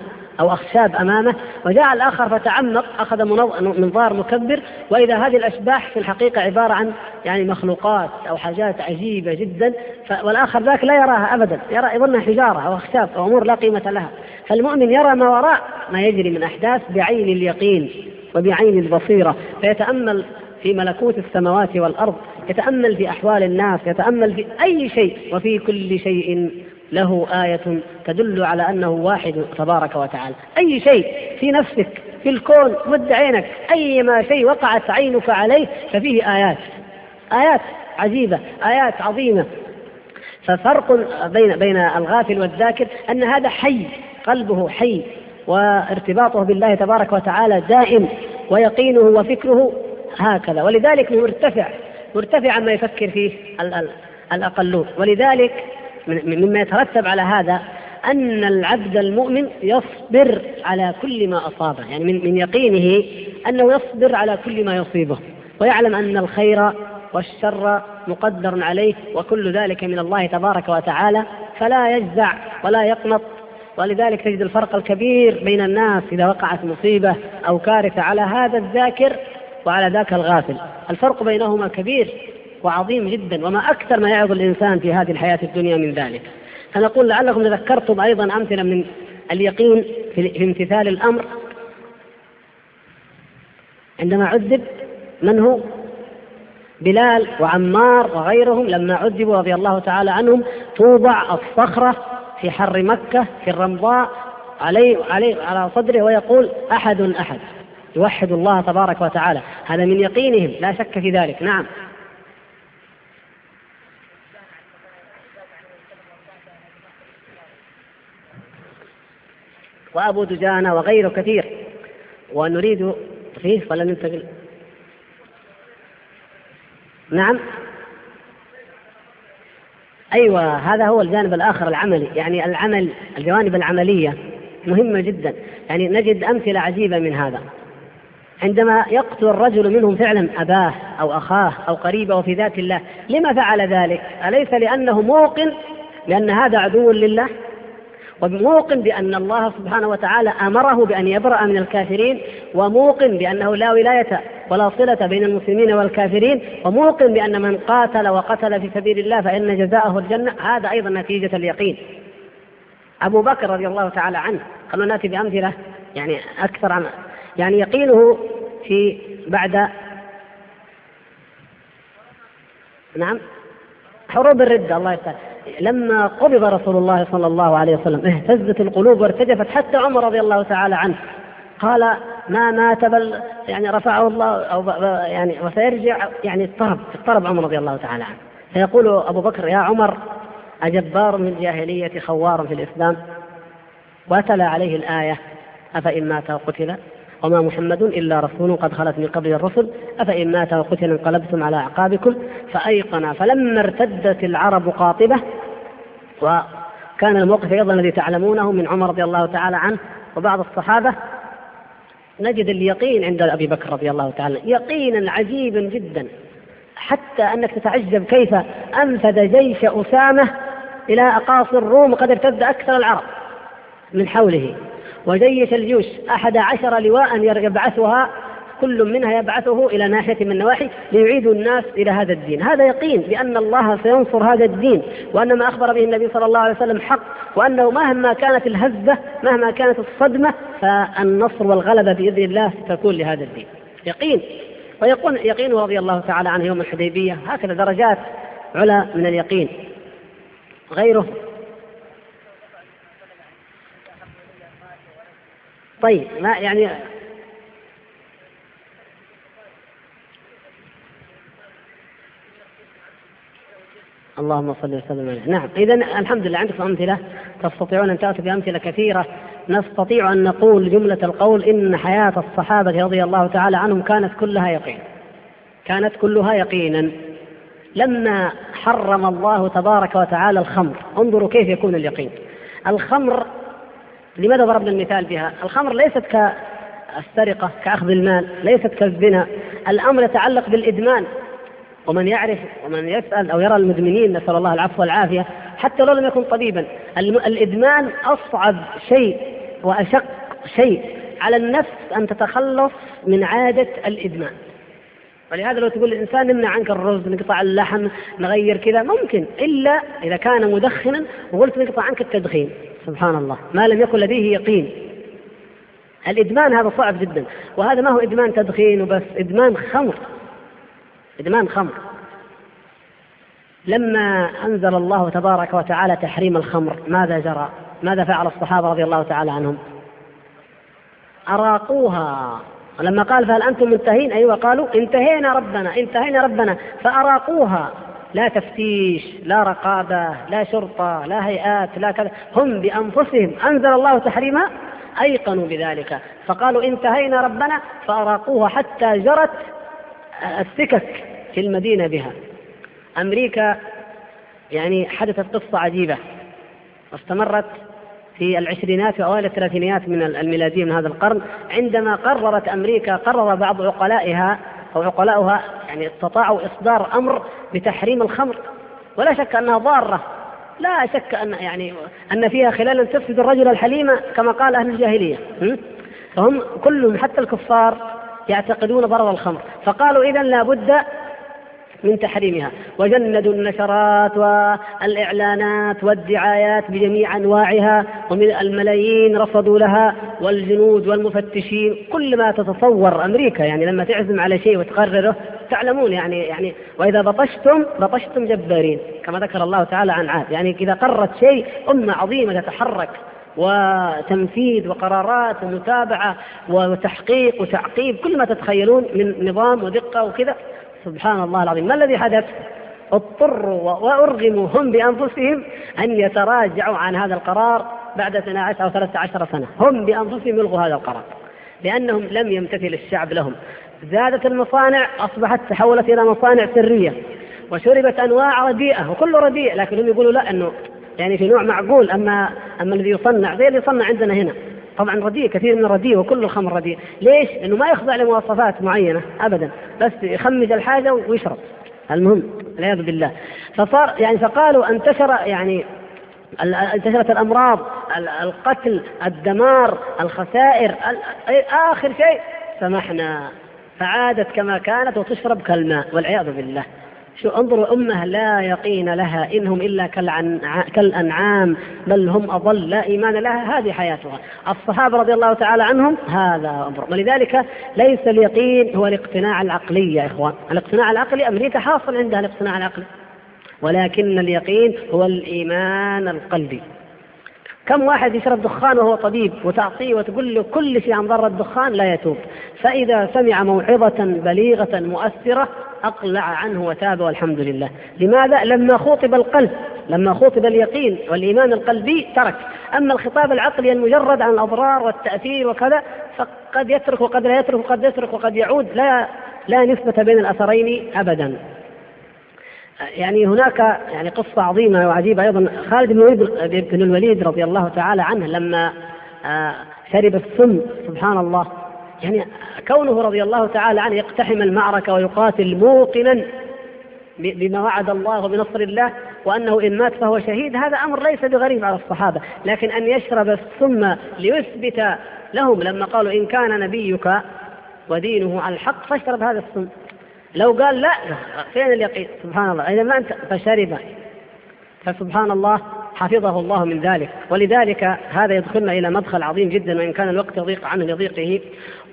أو أخشاب أمامه وجاء الآخر فتعمق أخذ منظار مكبر وإذا هذه الأشباح في الحقيقة عبارة عن يعني مخلوقات أو حاجات عجيبة جدا والآخر ذاك لا يراها أبدا يرى يظنها حجارة أو أخشاب أو أمور لا قيمة لها. فالمؤمن يرى ما وراء ما يجري من أحداث بعين اليقين وبعين البصيرة. فيتأمل في ملكوت السماوات والأرض يتأمل في أحوال الناس يتأمل في أي شيء وفي كل شيء له آية تدل على أنه واحد تبارك وتعالى. أي شيء في نفسك في الكون مد عينك أيما شيء وقعت عينك عليه ففيه آيات. آيات عجيبة آيات عظيمة. ففرق بين بين الغافل والذاكر أن هذا حي قلبه حي وارتباطه بالله تبارك وتعالى دائم ويقينه وفكره هكذا. ولذلك مرتفع مرتفع عما يفكر فيه الأقلون. ولذلك مما يترتب على هذا أن العبد المؤمن يصبر على كل ما أصابه يعني من, من يقينه أنه يصبر على كل ما يصيبه ويعلم أن الخير والشر مقدر عليه وكل ذلك من الله تبارك وتعالى فلا يجزع ولا يقنط ولذلك تجد الفرق الكبير بين الناس إذا وقعت مصيبة أو كارثة على هذا الذاكر وعلى ذاك الغافل. الفرق بينهما كبير وعظيم جدا وما أكثر ما يعظ الإنسان في هذه الحياة الدنيا من ذلك. فنقول لعلكم تذكرتم أيضا أمثلة من اليقين في امتثال الأمر. عندما عذب من هو؟ بلال وعمار وغيرهم لما عذبوا رضي الله تعالى عنهم توضع الصخرة في حر مكة في الرمضاء عليه عليه على صدره ويقول أحد أحد يوحد الله تبارك وتعالى. هذا من يقينهم لا شك في ذلك. نعم. وأبو دجانة وغيره كثير. ونريد فيه ولا ننتقل. نعم. أيوة هذا هو الجانب الآخر العملي. يعني العمل الجوانب العملية مهمة جدا. يعني نجد أمثلة عجيبة من هذا. عندما يقتل الرجل منهم فعلا أباه أو أخاه أو قريبه وفي ذات الله لما فعل ذلك؟ أليس لأنه موقن لأن هذا عدو لله؟ وموقن بأن الله سبحانه وتعالى أمره بأن يبرأ من الكافرين وموقن بأنه لا ولاية ولا صلة بين المسلمين والكافرين وموقن بأن من قاتل وقتل في سبيل الله فإن جزاءه الجنة هذا أيضا نتيجة اليقين. أبو بكر رضي الله تعالى عنه خلونا نأتي بأمثلة يعني أكثر عن يعني يقينه في بعد نعم حروب الردة الله يستعان لما قبض رسول الله صلى الله عليه وسلم اهتزت القلوب وارتجفت حتى عمر رضي الله تعالى عنه. قال ما مات بل يعني رفعه الله أو يعني وسيرجع يعني اضطرب اضطرب عمر رضي الله تعالى عنه. فيقول أبو بكر يا عمر أجبار من الجاهلية خوار في الإسلام؟ وتلا عليه الآية أفإن مات وقتل؟ وما محمد إلا رسول قد خلت من قبل الرسل. أفإن مات وقتل انقلبتم على أعقابكم فأيقن. فلما ارتدت العرب قاطبة وكان الموقف أيضا الذي تعلمونه من عمر رضي الله تعالى عنه وبعض الصحابة نجد اليقين عند أبي بكر رضي الله تعالى يقينا عجيبا جدا حتى أنك تتعجب كيف أنفذ جيش أسامة إلى أقاصي الروم وقد ارتد أكثر العرب من حوله. وجيش الجيوش أحد عشر لواء يبعثها كل منها يبعثه إلى ناحية من النواحي ليعيدوا الناس إلى هذا الدين. هذا يقين بأن الله سينصر هذا الدين وأن ما أخبر به النبي صلى الله عليه وسلم حق وأنه مهما كانت الهزة مهما كانت الصدمة فالنصر والغلبة بإذن الله تكون لهذا الدين. يقين. ويقول يقينه رضي الله تعالى عنه يوم الحديبية. هكذا درجات علا من اليقين. غيره طيب ما يعني اللهم صل وسلم عليه. نعم إذا الحمد لله عندكم أمثلة تستطيعون أن تأتوا بأمثلة كثيرة؟ نستطيع أن نقول جملة القول إن حياة الصحابة رضي الله تعالى عنهم كانت كلها يقين. كانت كلها يقينا. لما حرم الله تبارك وتعالى الخمر انظروا كيف يكون اليقين. الخمر لماذا ضربنا المثال بها؟ الخمر ليست كالسرقة كأخذ المال ليست كالزنا. الأمر يتعلق بالإدمان. ومن يعرف ومن يسأل أو يرى المدمنين نسأل الله العفو والعافية حتى لو لم يكن طبيبا. الإدمان أصعب شيء وأشق شيء على النفس أن تتخلص من عادة الإدمان. ولهذا لو تقول الإنسان نمنع عنك الرز نقطع اللحم نغير كذا ممكن. إلا إذا كان مدخنا وقلت نقطع عنك التدخين. سبحان الله. ما لم يكن لديه يقين. الإدمان هذا صعب جدا. وهذا ما هو إدمان تدخين وبس. إدمان خمر. إدمان خمر. لما أنزل الله تبارك وتعالى تحريم الخمر ماذا جرى؟ ماذا فعل الصحابة رضي الله تعالى عنهم؟ أراقوها. ولما قال فهل أنتم منتهين؟ أيوة قالوا انتهينا ربنا انتهينا ربنا فأراقوها. لا تفتيش لا رقابة لا شرطة لا هيئات لا كذا. هم بأنفسهم. أنزل الله تحريمها أيقنوا بذلك. فقالوا انتهينا ربنا فأراقوها حتى جرت السكك في المدينة بها. أمريكا يعني حدثت قصة عجيبة. واستمرت في العشرينات وأوائل الثلاثينيات من الميلادية من هذا القرن. عندما قررت أمريكا قرر بعض عقلائها أو عقلاؤها يعني استطاعوا إصدار أمر بتحريم الخمر. ولا شك أنها ضارة. لا شك أن يعني أن فيها خلالا تفسد الرجل الحليم كما قال أهل الجاهلية. فهم كلهم حتى الكفار يعتقدون ضرر الخمر. فقالوا إذا لابد من تحريمها. وجندوا النشرات والإعلانات والدعايات بجميع أنواعها ومن الملايين رصدوا لها والجنود والمفتشين كل ما تتصور أمريكا يعني لما تعزم على شيء وتقرره تعلمون يعني يعني وإذا بطشتم بطشتم جبارين كما ذكر الله تعالى عن عاد. يعني إذا قرت شيء أمة عظيمة تتحرك وتنفيذ وقرارات ومتابعة وتحقيق وتعقيب كل ما تتخيلون من نظام ودقة وكذا. سبحان الله العظيم. ما الذي حدث؟ اضطروا وأرغموا هم بأنفسهم أن يتراجعوا عن هذا القرار بعد 12 أو 13 سنة. هم بأنفسهم يلغوا هذا القرار. لأنهم لم يمتثل الشعب لهم. زادت المصانع أصبحت تحولت إلى مصانع سرية. وشربت أنواع رديئة وكل رديء لكن هم يقولوا لا أنه يعني في نوع معقول. أما أما الذي يصنع زي اللي يصنع عندنا هنا. طبعا رديء كثير من الرديء وكل الخمر رديء. ليش؟ لأنه ما يخضع لمواصفات معينة أبدا بس يخمج الحاجة ويشرب. المهم والعياذ بالله. فصار يعني فقالوا انتشر يعني انتشرت الأمراض القتل الدمار الخسائر آخر شيء سمحنا. فعادت كما كانت وتشرب كالماء والعياذ بالله. شو انظروا أمة لا يقين لها إنهم إلا كالأنعام بل هم أضل لا إيمان لها هذه حياتها. الصحابة رضي الله تعالى عنهم هذا أمر. ولذلك ليس اليقين هو الاقتناع العقلي يا إخوان. الاقتناع العقلي أمريكا حاصل عندها الاقتناع العقلي. ولكن اليقين هو الإيمان القلبي. كم واحد يشرب دخان وهو طبيب وتعطيه وتقول له كل شيء عن ضرر الدخان لا يتوب. فإذا سمع موعظة بليغة مؤثرة أقلع عنه وتاب والحمد لله. لماذا؟ لما خوطب القلب لما خوطب اليقين والإيمان القلبي ترك. أما الخطاب العقلي المجرد عن الأضرار والتأثير وكذا فقد يترك وقد لا يترك وقد يترك وقد يعود. لا لا نسبة بين الأثرين أبدا. يعني هناك يعني قصة عظيمة وعجيبة أيضا. خالد بن الوليد بن الوليد رضي الله تعالى عنه لما آه، شرب السم سبحان الله. يعني كونه رضي الله تعالى عنه يقتحم المعركة ويقاتل موقنا بما وعد الله وبنصر الله وأنه إن مات فهو شهيد هذا أمر ليس بغريب على الصحابة لكن أن يشرب السم ليثبت لهم لما قالوا إن كان نبيك ودينه على الحق فاشرب هذا السم. لو قال لا فين اليقين؟ سبحان الله. إذا ما أنت فشرب. فسبحان الله. حفظه الله من ذلك. ولذلك هذا يدخلنا إلى مدخل عظيم جدا وإن كان الوقت يضيق عنه لضيقه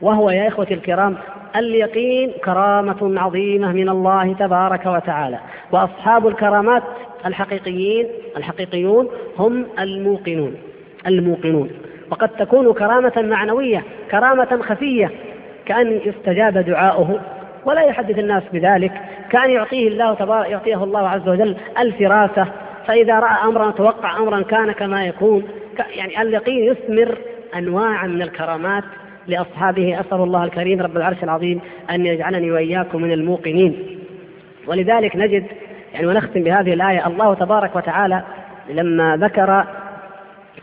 وهو يا إخوتي الكرام اليقين كرامة عظيمة من الله تبارك وتعالى. وأصحاب الكرامات الحقيقيين الحقيقيون هم الموقنون الموقنون. وقد تكون كرامة معنوية كرامة خفية كأن يستجاب دعاؤه. ولا يحدث الناس بذلك كأن يعطيه الله تبارك يعطيه الله عز وجل الفراسة فإذا رأى أمرا توقع أمرا كان كما يكون يعني اليقين يثمر أنواعا من الكرامات لأصحابه. أسأل الله الكريم رب العرش العظيم أن يجعلني وإياكم من الموقنين. ولذلك نجد يعني ونختم بهذه الآية الله تبارك وتعالى لما ذكر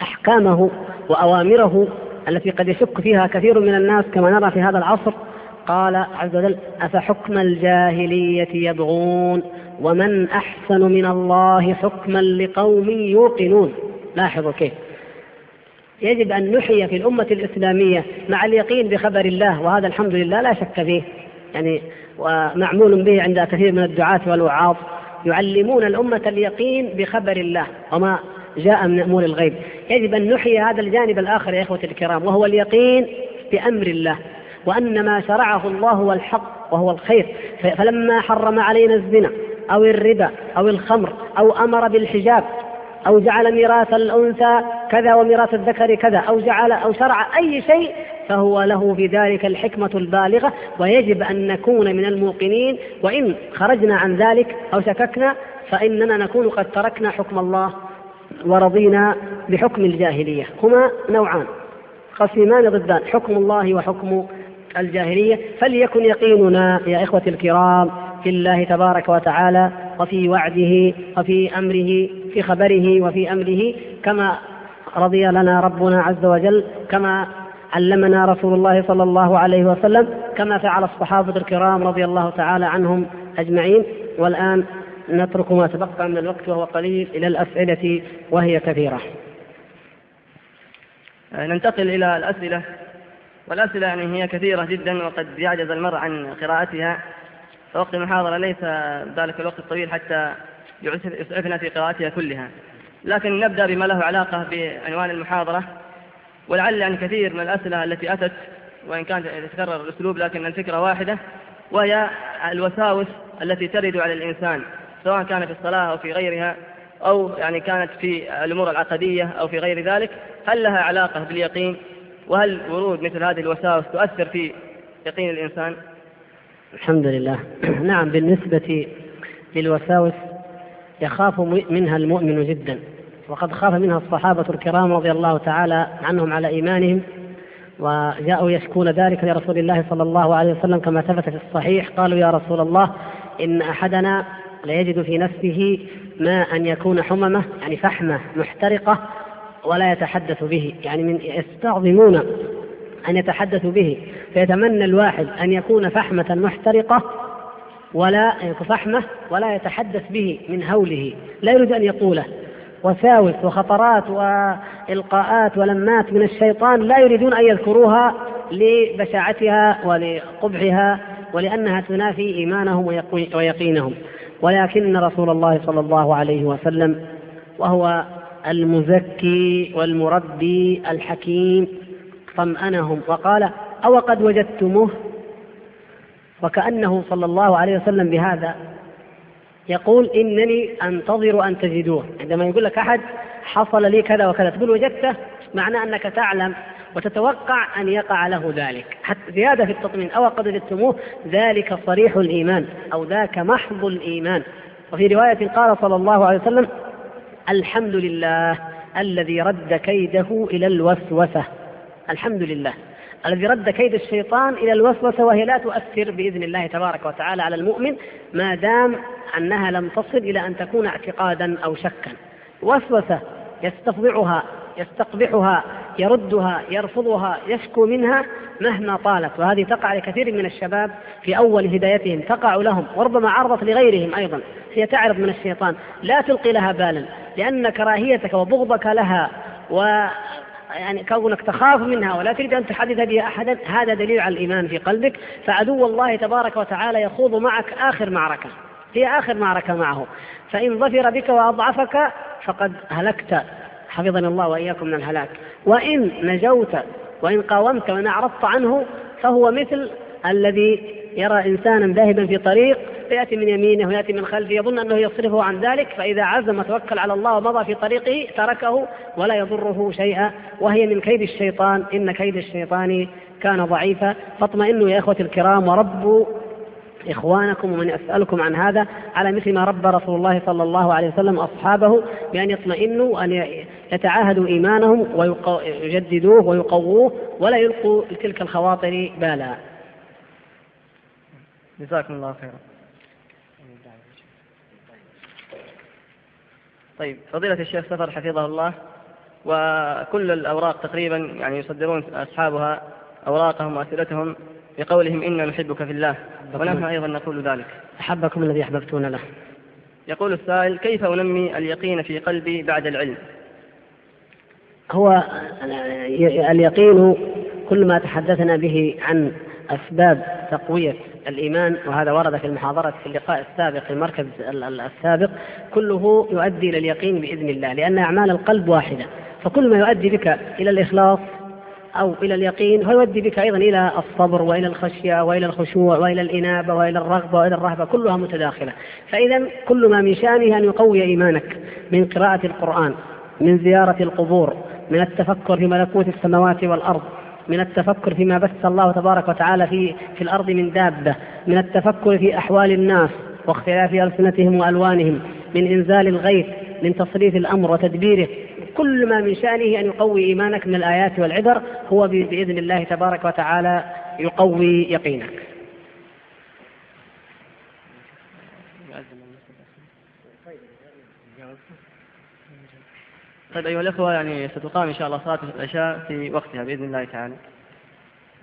أحكامه وأوامره التي قد يشك فيها كثير من الناس كما نرى في هذا العصر قال عز وجل أفحكم الجاهلية يبغون؟ ومن أحسن من الله حكما لقوم يوقنون. لاحظوا كيف. يجب أن نحيي في الأمة الإسلامية مع اليقين بخبر الله وهذا الحمد لله لا شك فيه. يعني ومعمول به عند كثير من الدعاة والوعاظ يعلمون الأمة اليقين بخبر الله وما جاء من أمور الغيب. يجب أن نحيي هذا الجانب الآخر يا إخوتي الكرام وهو اليقين بأمر الله وأن ما شرعه الله هو الحق وهو الخير. فلما حرم علينا الزنا أو الربا أو الخمر أو أمر بالحجاب أو جعل ميراث الأنثى كذا وميراث الذكر كذا أو جعل أو شرع أي شيء فهو له في ذلك الحكمة البالغة ويجب أن نكون من الموقنين وإن خرجنا عن ذلك أو شككنا فإننا نكون قد تركنا حكم الله ورضينا بحكم الجاهلية هما نوعان خصيمان ضدان حكم الله وحكم الجاهلية فليكن يقيننا يا إخوتي الكرام في الله تبارك وتعالى وفي وعده وفي أمره في خبره وفي أمره كما رضي لنا ربنا عز وجل كما علمنا رسول الله صلى الله عليه وسلم كما فعل الصحابة الكرام رضي الله تعالى عنهم أجمعين. والآن نترك ما تبقى من الوقت وهو قليل إلى الأسئلة وهي كثيرة. ننتقل إلى الأسئلة. والأسئلة يعني هي كثيرة جدا وقد يعجز المرء عن قراءتها. فوقت المحاضرة ليس ذلك الوقت الطويل حتى يسعفنا في قراءتها كلها. لكن نبدأ بما له علاقة بعنوان المحاضرة. ولعل يعني كثير من الأسئلة التي أتت وإن كان يتكرر الأسلوب لكن الفكرة واحدة وهي الوساوس التي ترد على الإنسان سواء كان في الصلاة أو في غيرها أو يعني كانت في الأمور العقدية أو في غير ذلك هل لها علاقة باليقين؟ وهل ورود مثل هذه الوساوس تؤثر في يقين الإنسان؟ الحمد لله. نعم بالنسبة للوساوس يخاف منها المؤمن جدا. وقد خاف منها الصحابة الكرام رضي الله تعالى عنهم على إيمانهم وجاءوا يشكون ذلك لرسول الله صلى الله عليه وسلم كما ثبت في الصحيح. قالوا يا رسول الله إن أحدنا ليجد في نفسه ما أن يكون حممة يعني فحمة محترقة ولا يتحدث به. يعني من يستعظمون أن يتحدثوا به. فيتمنى الواحد أن يكون فحمة محترقة ولا فحمة ولا يتحدث به من هوله. لا يريد أن يقوله. وساوس وخطرات وإلقاءات ولمات من الشيطان لا يريدون أن يذكروها لبشاعتها ولقبحها ولأنها تنافي إيمانهم ويقينهم. ولكن رسول الله صلى الله عليه وسلم وهو المزكي والمربي الحكيم طمأنهم وقال أو قد وجدتموه وكأنه صلى الله عليه وسلم بهذا يقول إنني أنتظر أن تجدوه. عندما يقول لك أحد حصل لي كذا وكذا تقول وجدته؟ معناه أنك تعلم وتتوقع أن يقع له ذلك. حتى زيادة في التطمين أو قد وجدتموه؟ ذلك صريح الإيمان أو ذاك محض الإيمان. وفي رواية قال صلى الله عليه وسلم الحمد لله الذي رد كيده إلى الوسوسة. الحمد لله. الذي رد كيد الشيطان إلى الوسوسة وهي لا تؤثر بإذن الله تبارك وتعالى على المؤمن ما دام أنها لم تصل إلى أن تكون اعتقادا أو شكا. وسوسة يستفضعها يستقبحها يردها يرفضها يشكو منها مهما طالت. وهذه تقع لكثير من الشباب في أول هدايتهم تقع لهم وربما عرضت لغيرهم أيضا. هي تعرض من الشيطان لا تلقي لها بالا لأن كراهيتك وبغضك لها و يعني كونك تخاف منها ولا تريد أن تحدث بها أحدا هذا دليل على الإيمان في قلبك. فعدو الله تبارك وتعالى يخوض معك آخر معركة هي آخر معركة معه. فإن ظفر بك وأضعفك فقد هلكت. حفظنا الله وإياكم من الهلاك. وإن نجوت وإن قاومت وإن أعرضت عنه فهو مثل الذي يرى إنسانا ذاهبا في طريق فيأتي من يمينه ويأتي من خلفه يظن أنه يصرفه عن ذلك فإذا عزم وتوكل على الله ومضى في طريقه تركه ولا يضره شيئا. وهي من كيد الشيطان إن كيد الشيطان كان ضعيفا. فاطمئنوا يا إخوتي الكرام وربوا إخوانكم ومن أسألكم عن هذا على مثل ما رب رسول الله صلى الله عليه وسلم أصحابه بأن يطمئنوا وأن يتعاهدوا إيمانهم ويجددوه ويقووه ولا يلقوا تلك الخواطر بالا. جزاكم الله خيرا. طيب فضيلة الشيخ سفر حفظه الله وكل الأوراق تقريبا يعني يصدرون أصحابها أوراقهم وأسئلتهم بقولهم إنا نحبك في الله ونحن أيضا نقول ذلك. أحبكم الذي أحببتون له. يقول السائل كيف أنمي اليقين في قلبي بعد العلم؟ هو اليقين كل ما تحدثنا به عن أسباب تقوية الإيمان وهذا ورد في المحاضرة في اللقاء السابق في المركز السابق كله يؤدي إلى اليقين بإذن الله لأن أعمال القلب واحدة فكل ما يؤدي بك إلى الإخلاص أو إلى اليقين هو يؤدي بك أيضا إلى الصبر وإلى الخشية وإلى الخشوع وإلى الإنابة وإلى الرغبة وإلى الرهبة كلها متداخلة. فإذا كل ما من شأنه أن يقوي إيمانك من قراءة القرآن من زيارة القبور من التفكر في ملكوت السماوات والأرض من التفكر فيما بث الله تبارك وتعالى في في الأرض من دابة، من التفكر في أحوال الناس واختلاف ألسنتهم وألوانهم، من إنزال الغيث، من تصريف الأمر وتدبيره، كل ما من شأنه أن يقوي إيمانك من الآيات والعبر هو بإذن الله تبارك وتعالى يقوي يقينك. طيب أيها الأخوة يعني ستقام إن شاء الله صلاة العشاء في وقتها بإذن الله تعالى.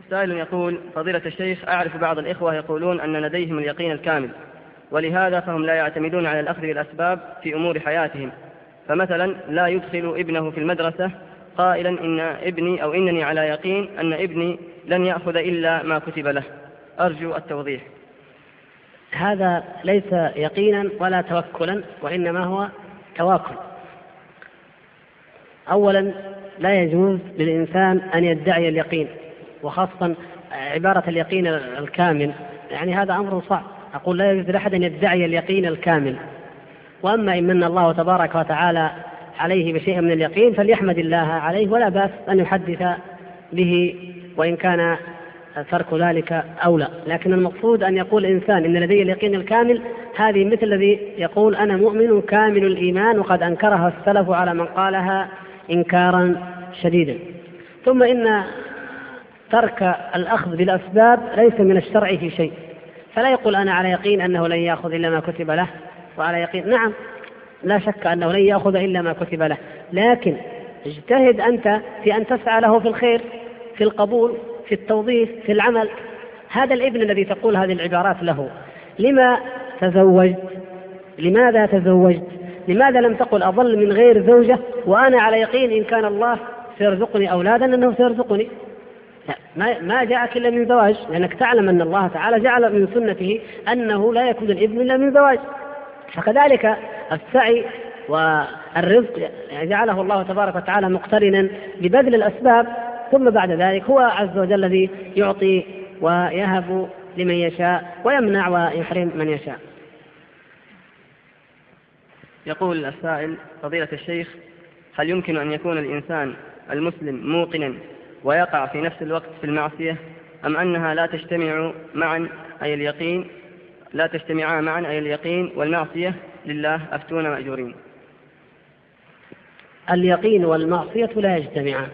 سائل يقول فضيلة الشيخ أعرف بعض الإخوة يقولون أن لديهم اليقين الكامل ولهذا فهم لا يعتمدون على الأخذ بالأسباب في أمور حياتهم. فمثلا لا يدخل ابنه في المدرسة قائلا إن ابني أو إنني على يقين أن ابني لن يأخذ إلا ما كتب له. أرجو التوضيح. هذا ليس يقينا ولا توكلا وإنما هو تواكل. أولا لا يجوز للإنسان أن يدعي اليقين وخاصة عبارة اليقين الكامل. يعني هذا أمر صعب. أقول لا يجوز لأحد أن يدعي اليقين الكامل. وأما إن من الله تبارك وتعالى عليه بشيء من اليقين فليحمد الله عليه ولا بأس أن يحدث به وإن كان ترك ذلك أولى. لكن المقصود أن يقول الإنسان إن لدي اليقين الكامل هذه مثل الذي يقول أنا مؤمن كامل الإيمان وقد أنكرها السلف على من قالها إنكارا شديدا. ثم إن ترك الأخذ بالأسباب ليس من الشرع في شيء. فلا يقول أنا على يقين أنه لن يأخذ إلا ما كتب له وعلى يقين نعم لا شك أنه لن يأخذ إلا ما كتب له. لكن اجتهد أنت في أن تسعى له في الخير في القبول في التوظيف في العمل. هذا الابن الذي تقول هذه العبارات له لما تزوجت؟ لماذا تزوجت؟ لماذا لم تقل أظل من غير زوجة وأنا على يقين إن كان الله سيرزقني أولادا أنه سيرزقني ما ما جاءك إلا من زواج لأنك تعلم أن الله تعالى جعل من سنته أنه لا يكون الإبن إلا من زواج فكذلك السعي والرزق جعله الله تبارك وتعالى مقترنا ببذل الأسباب ثم بعد ذلك هو عز وجل الذي يعطي ويهب لمن يشاء ويمنع ويحرم من يشاء. يقول السائل فضيلة الشيخ هل يمكن أن يكون الإنسان المسلم موقنا ويقع في نفس الوقت في المعصية أم أنها لا تجتمع معا أي اليقين لا تجتمعان معا أي اليقين والمعصية؟ لله أفتون مأجورين. اليقين والمعصية لا يجتمعان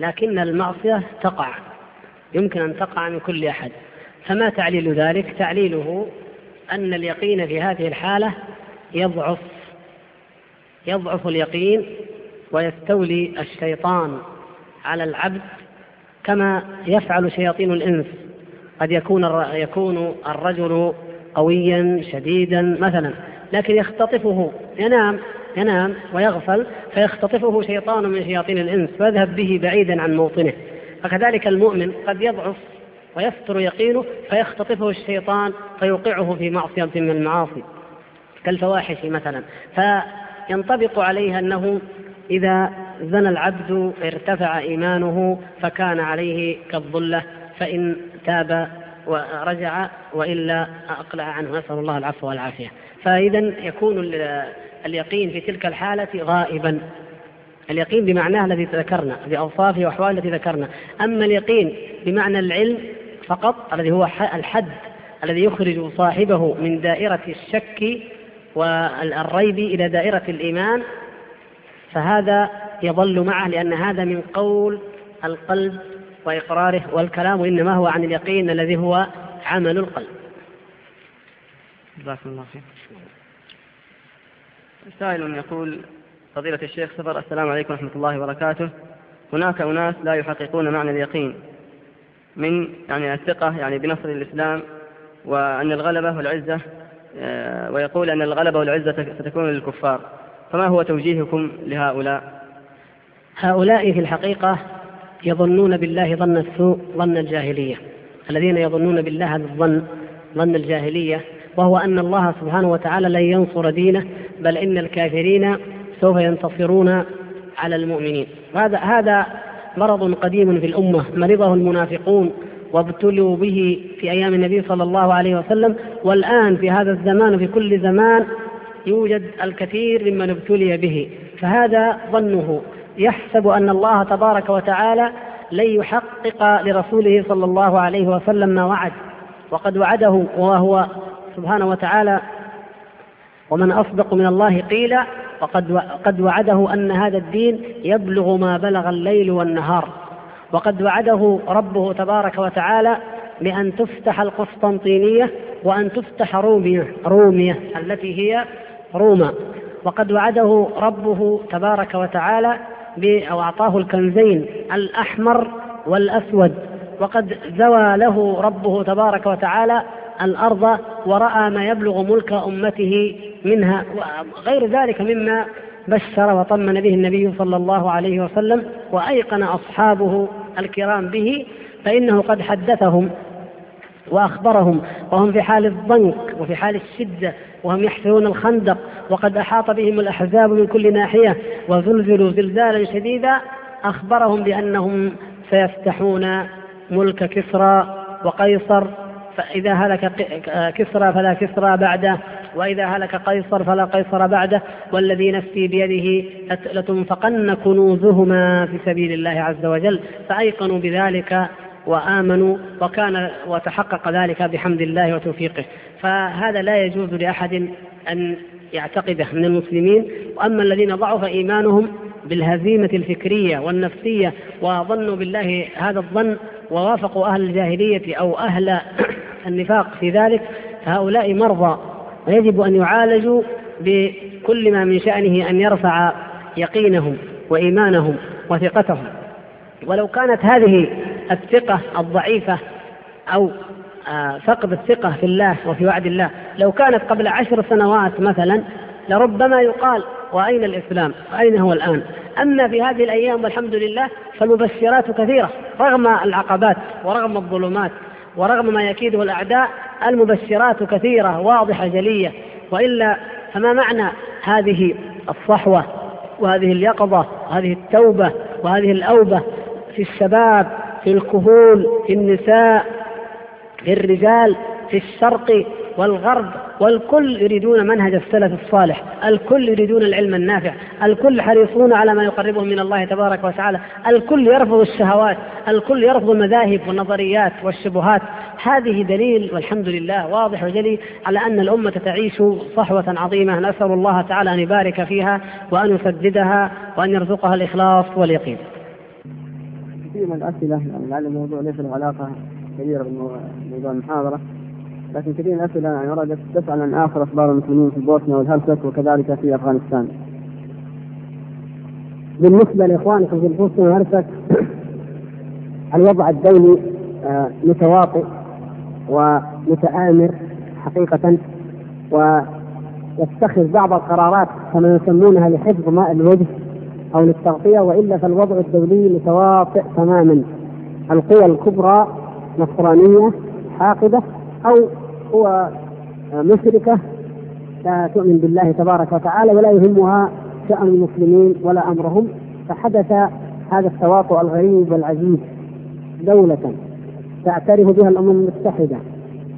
لكن المعصية تقع يمكن أن تقع من كل أحد. فما تعليل ذلك؟ تعليله أن اليقين في هذه الحالة يضعف يضعف اليقين ويستولي الشيطان على العبد كما يفعل شياطين الإنس. قد يكون يكون الرجل قويا شديدا مثلا لكن يختطفه ينام ينام ويغفل فيختطفه شيطان من شياطين الإنس فيذهب به بعيدا عن موطنه. فكذلك المؤمن قد يضعف ويفتر يقينه فيختطفه الشيطان فيوقعه في معصية من المعاصي. كالفواحش مثلا. فينطبق عليها أنه إذا زنى العبد ارتفع إيمانه فكان عليه كالظلة فإن تاب ورجع وإلا أقلع عنه. نسأل الله العفو والعافية. فإذا يكون اليقين في تلك الحالة غائبا. اليقين بمعناه الذي ذكرنا بأوصافه وأحواله التي ذكرنا. أما اليقين بمعنى العلم فقط الذي هو الحد الذي يخرج صاحبه من دائرة الشك والريب إلى دائرة الإيمان فهذا يظل معه لأن هذا من قول القلب وإقراره والكلام إنما هو عن اليقين الذي هو عمل القلب. جزاكم الله خير. سائل يقول فضيلة الشيخ سفر السلام عليكم ورحمة الله وبركاته. هناك أناس لا يحققون معنى اليقين من يعني الثقة يعني بنصر الإسلام وأن الغلبة والعزة ويقول أن الغلبة والعزة ستكون للكفار. فما هو توجيهكم لهؤلاء؟ هؤلاء في الحقيقة يظنون بالله ظن السوء ظن الجاهلية. الذين يظنون بالله هذا الظن ظن الجاهلية وهو أن الله سبحانه وتعالى لن ينصر دينه بل إن الكافرين سوف ينتصرون على المؤمنين. هذا هذا مرض قديم في الأمة مرضه المنافقون. وابتلوا به في أيام النبي صلى الله عليه وسلم والآن في هذا الزمان وفي كل زمان يوجد الكثير ممن ابتلي به. فهذا ظنه. يحسب أن الله تبارك وتعالى لن يحقق لرسوله صلى الله عليه وسلم ما وعد. وقد وعده وهو سبحانه وتعالى ومن أصدق من الله قيل وقد قد وعده أن هذا الدين يبلغ ما بلغ الليل والنهار. وقد وعده ربه تبارك وتعالى بأن تفتح القسطنطينية وأن تفتح رومية رومية التي هي روما. وقد وعده ربه تبارك وتعالى أو أعطاه الكنزين الأحمر والأسود. وقد زوى له ربه تبارك وتعالى الأرض ورأى ما يبلغ ملك أمته منها وغير ذلك مما بشر وطمن به النبي صلى الله عليه وسلم وأيقن أصحابه الكرام به فإنه قد حدثهم وأخبرهم وهم في حال الضنك وفي حال الشدة وهم يحفرون الخندق وقد أحاط بهم الأحزاب من كل ناحية وزلزلوا زلزالا شديدا أخبرهم بأنهم سيفتحون ملك كسرى وقيصر فإذا هلك كسرى فلا كسرى بعده وإذا هلك قيصر فلا قيصر بعده والذي نفسي بيده لتنفقن كنوزهما في سبيل الله عز وجل. فأيقنوا بذلك وآمنوا وكان وتحقق ذلك بحمد الله وتوفيقه. فهذا لا يجوز لأحد أن يعتقده من المسلمين. وأما الذين ضعف إيمانهم بالهزيمة الفكرية والنفسية وظنوا بالله هذا الظن ووافقوا أهل الجاهلية أو أهل النفاق في ذلك فهؤلاء مرضى. ويجب أن يعالجوا بكل ما من شأنه أن يرفع يقينهم وإيمانهم وثقتهم. ولو كانت هذه الثقة الضعيفة أو آه، فقد الثقة في الله وفي وعد الله لو كانت قبل عشر سنوات مثلا لربما يقال وأين الإسلام؟ وأين هو الآن؟ أما في هذه الأيام والحمد لله فالمبشرات كثيرة رغم العقبات ورغم الظلمات ورغم ما يكيده الأعداء المبشرات كثيرة واضحة جلية. وإلا فما معنى هذه الصحوة وهذه اليقظة وهذه التوبة وهذه الأوبة في الشباب في الكهول في النساء في الرجال في الشرق والغرب؟ والكل يريدون منهج السلف الصالح الكل يريدون العلم النافع الكل حريصون على ما يقربهم من الله تبارك وتعالى الكل يرفض الشهوات الكل يرفض المذاهب والنظريات والشبهات. هذه دليل والحمد لله واضح وجلي على أن الأمة تعيش صحوة عظيمة. نسأل الله تعالى أن يبارك فيها وأن يسددها وأن يرزقها الإخلاص واليقين. كثير من الأسئلة يعني لعل الموضوع ليس له علاقة كبيرة بموضوع المحاضرة. لكن كثير من الأسئلة يعني وردت تسأل عن آخر أخبار المسلمين في بوسنيا والهرسك وكذلك في أفغانستان. بالنسبة لإخوانكم في بوسنيا والهرسك الوضع الدولي آه، متواطئ ومتآمر حقيقة ويتخذ بعض القرارات كما يسمونها لحفظ ماء الوجه أو للتغطية وإلا فالوضع الدولي متواطئ تماما القوى الكبرى نصرانية حاقدة أو قوى مشركة لا تؤمن بالله تبارك وتعالى ولا يهمها شأن المسلمين ولا أمرهم فحدث هذا التواطؤ الغريب والعجيب دولة تعترف بها الأمم المتحدة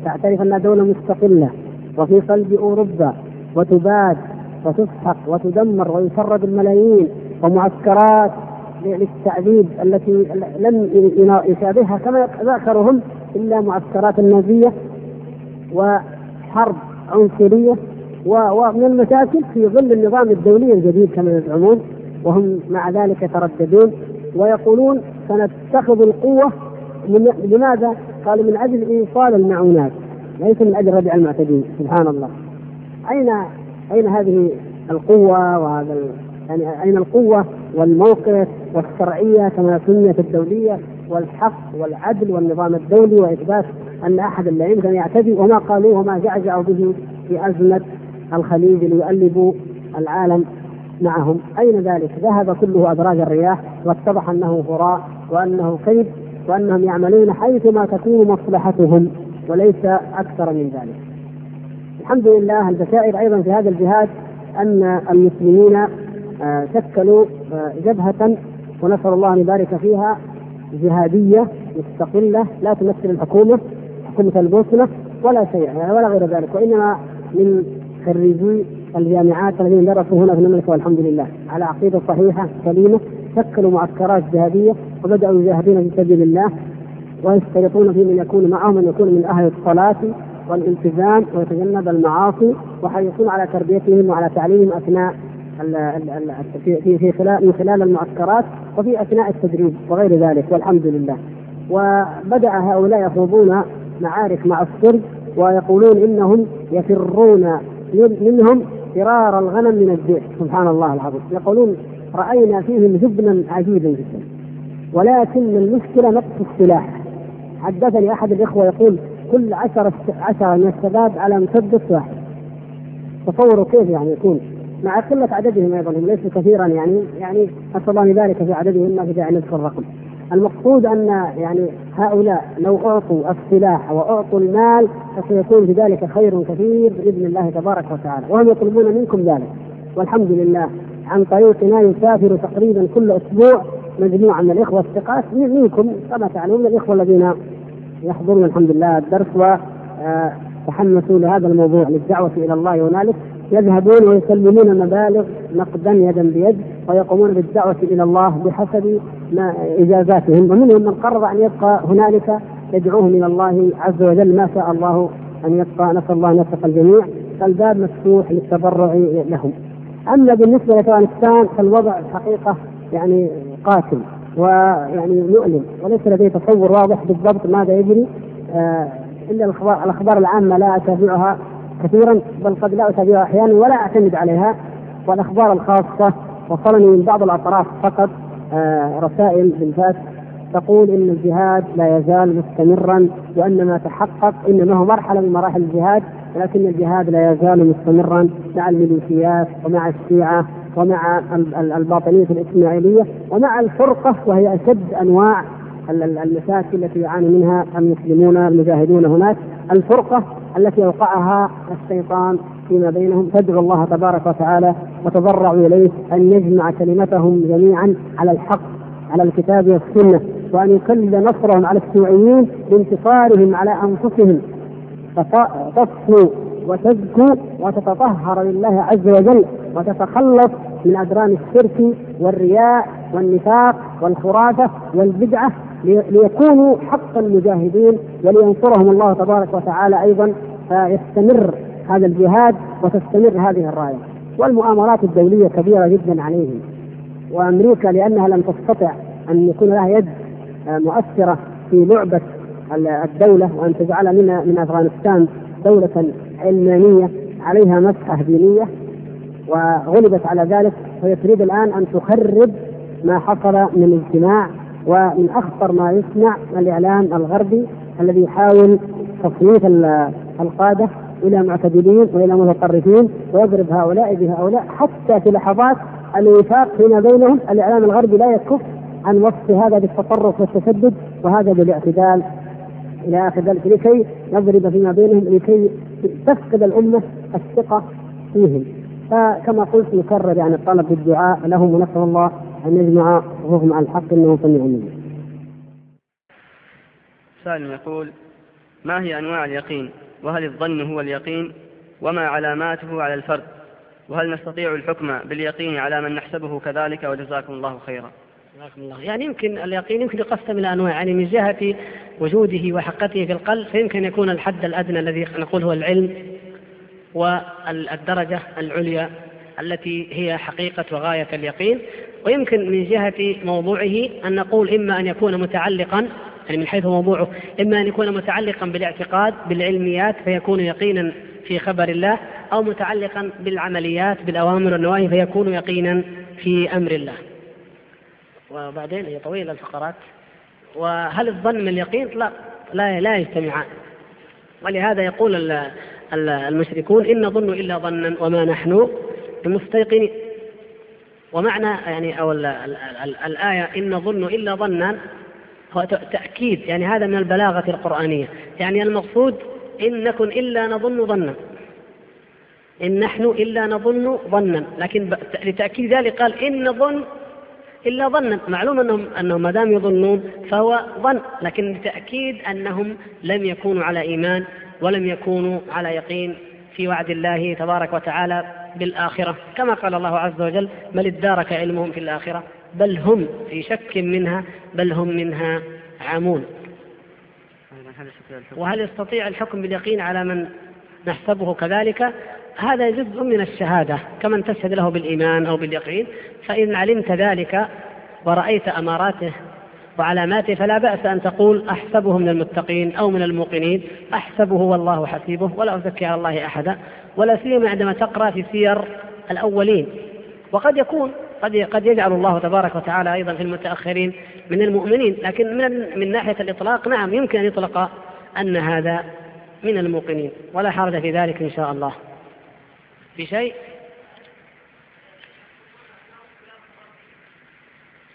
تعترف أنها دولة مستقلة وفي قلب أوروبا وتباد وتسحق وتدمر ويشرد الملايين ومعسكرات للتعذيب التي لم يشابهها كما ذكرهم إلا معسكرات النازيه وحرب عنصرية ومن المشاكل في ظل النظام الدولي الجديد كما يزعمون وهم مع ذلك يترددون ويقولون سنتخذ القوة من لماذا؟ قالوا من أجل إيصال المعونات ليس من أجل ردع المعتدين سبحان الله اين أين هذه القوة وهذا يعني أين القوة والموقف والشرعية كما سميت الدولية والحق والعدل والنظام الدولي وإثبات أن احدا لا يمكن أن يعتدي وما قالوه وما جعجعوا به في أزمة الخليج ليؤلبوا العالم معهم أين ذلك؟ ذهب كله أدراج الرياح واتضح أنه هراء وأنه كيد وأنهم يعملون حيثما تكون مصلحتهم وليس أكثر من ذلك. الحمد لله البشائر أيضا في هذا الجهاد أن المسلمين آه، شكلوا آه، جبهة ونسأل الله أن يبارك فيها جهادية مستقلة لا تمثل الحكومة حكومة البوسنة ولا شيء يعني ولا غير ذلك وإنما من خريجي الجامعات الذين درسوا هنا في المملكة والحمد لله. على عقيدة صحيحة سليمة شكلوا معسكرات جهادية وبدأوا يجاهدون في سبيل الله ويشترطون في من يكون معهم ان يكون من أهل الصلاة والالتزام ويتجنب المعاصي وحريصون على تربيتهم وعلى تعليمهم أثناء في في خلال من خلال المعسكرات وفي أثناء التدريب وغير ذلك والحمد لله. وبدأ هؤلاء يخوضون معارك مع الصرب ويقولون إنهم يفرون منهم فرار الغنم من الذئب سبحان الله العظيم. يقولون رأينا فيهم جبنا عجيبا جدا. ولكن المشكلة نقص السلاح. حدثني أحد الإخوة يقول كل عشرة عشرة من الشباب على مسدس واحد. تصوروا كيف يعني يكون؟ مع قلة عددهم أيضا هم ليسوا كثيرا يعني يعني أسأل الله يبارك في عددهم ما في داعي نذكر الرقم. المقصود أن يعني هؤلاء لو أعطوا السلاح وأعطوا المال فسيكون في ذلك خير كثير بإذن الله تبارك وتعالى. وهم يطلبون منكم ذلك. والحمد لله عن طريقنا يسافر تقريبا كل أسبوع مجموعة من الإخوة الثقات منكم كما تعلمون الإخوة الذين يحضرون الحمد لله الدرس وتحمسوا لهذا الموضوع للدعوة إلى الله هنالك. يذهبون ويسلمون مبالغ نقدا يدا بيد ويقومون بالدعوة إلى الله بحسب ما إجازاتهم. ومنهم من قرر أن يبقى هنالك يدعوهم إلى الله عز وجل. ما شاء الله أن يبقى. نسأل الله أن يوفق الجميع. فالباب مفتوح للتبرع لهم. أما بالنسبة لأفغانستان فالوضع الحقيقة يعني قاتل ويعني مؤلم. وليس لدي تصور واضح بالضبط ماذا يجري. آه إلا الاخبار الأخبار العامة لا أتابعها. كثيرا بل قد لا اتابعها أحيانا ولا أعتمد عليها. والأخبار الخاصة وصلني من بعض الأطراف فقط آه رسائل بالفاس تقول إن الجهاد لا يزال مستمرا وأن ما تحقق إنما هو مرحلة من مراحل الجهاد ولكن الجهاد لا يزال مستمرا مع الميليشيات ومع الشيعة ومع الباطنية الإسماعيلية ومع الفرقة وهي أشد أنواع المشاكل التي يعاني منها المسلمون المجاهدون هناك. الفرقة التي أوقعها الشيطان فيما بينهم. تدعو الله تبارك وتعالى وتضرعوا إليه أن يجمع كلمتهم جميعا على الحق على الكتاب والسنة وأن يكلل نصرهم على الشيوعيين بانتصارهم على أنفسهم. فتصفو وتزكو وتتطهر لله عز وجل وتتخلص من أدران الشرك والرياء والنفاق والخرافة والبدعة ليكونوا حقا مجاهدين ولينصرهم الله تبارك وتعالى أيضا فيستمر هذا الجهاد وتستمر هذه الراية. والمؤامرات الدولية كبيرة جدا عليهم. وأمريكا لأنها لم تستطع أن يكون لها يد مؤثرة في لعبة الدولة وأن تجعل من من أفغانستان دولة علمانية عليها مسحة دينية. وغلبت على ذلك فهي تريد الآن أن تخرب ما حصل من اجتماع ومن أخطر ما يصنع الإعلام الغربي الذي يحاول تصنيف القادة إلى معتدلين وإلى متطرفين ويضرب هؤلاء بهؤلاء حتى في لحظات الوفاق فيما بينهم. الإعلام الغربي لا يكف عن وصف هذا بالتطرف والتشدد وهذا بالاعتدال. إلى آخر ذلك لكي نضرب فيما بينهم لكي تفقد الأمة الثقة فيهم. فكما قلت نكرر يعني الطلب بالدعاء لهم ونسأل الله أن يجمع صفوفهم على الحق انه سميع منه. سائل يقول ما هي أنواع اليقين؟ وهل الظن هو اليقين؟ وما علاماته على الفرد؟ وهل نستطيع الحكم باليقين على من نحسبه كذلك وجزاكم الله خيرا. جزاكم الله يعني يمكن اليقين يمكن يقسم إلى أنواع يعني من جهة وجوده وحقته في القلب فيمكن يكون الحد الأدنى الذي نقول هو العلم والدرجة العليا التي هي حقيقة وغاية اليقين ويمكن من جهة موضوعه أن نقول إما أن يكون متعلقا يعني من حيث موضوعه إما أن يكون متعلقا بالاعتقاد بالعلميات فيكون يقينا في خبر الله أو متعلقا بالعمليات بالأوامر والنواهي فيكون يقينا في أمر الله. وبعدين هي طويلة الفقرات وهل الظن من اليقين؟ لا لا لا يجتمعان ولهذا يقول المشركون إن نظن إلا ظنا وما نحن بمستيقنين. ومعنى يعني أو ال ال ال الآية إن نظن إلا ظنا هو تأكيد يعني هذا من البلاغة القرآنية. يعني المقصود إن نكن إلا نظن ظنا. إن نحن إلا نظن ظنا. لكن لتأكيد ذلك قال إن نظن إلا ظنا. معلوم أنهم أنهم ما دام يظنون فهو ظن لكن بتأكيد أنهم لم يكونوا على إيمان ولم يكونوا على يقين في وعد الله تبارك وتعالى بالآخرة. كما قال الله عز وجل بل ادارك علمهم في الآخرة بل هم في شك منها بل هم منها عامون وهل يستطيع الحكم باليقين على من نحسبه كذلك؟ هذا جزء من الشهادة كمن تشهد له بالإيمان أو باليقين. فإن علمت ذلك ورأيت أماراته وعلاماته فلا بأس أن تقول أحسبه من المتقين أو من الموقنين أحسبه والله حسيبه ولا أزكي على الله أحدا ولا سيما عندما تقرأ في سير الأولين. وقد يكون قد قد يجعل الله تبارك وتعالى أيضا في المتأخرين من المؤمنين لكن من من ناحية الإطلاق نعم يمكن أن يطلق أن هذا من الموقنين ولا حرج في ذلك إن شاء الله. بشيء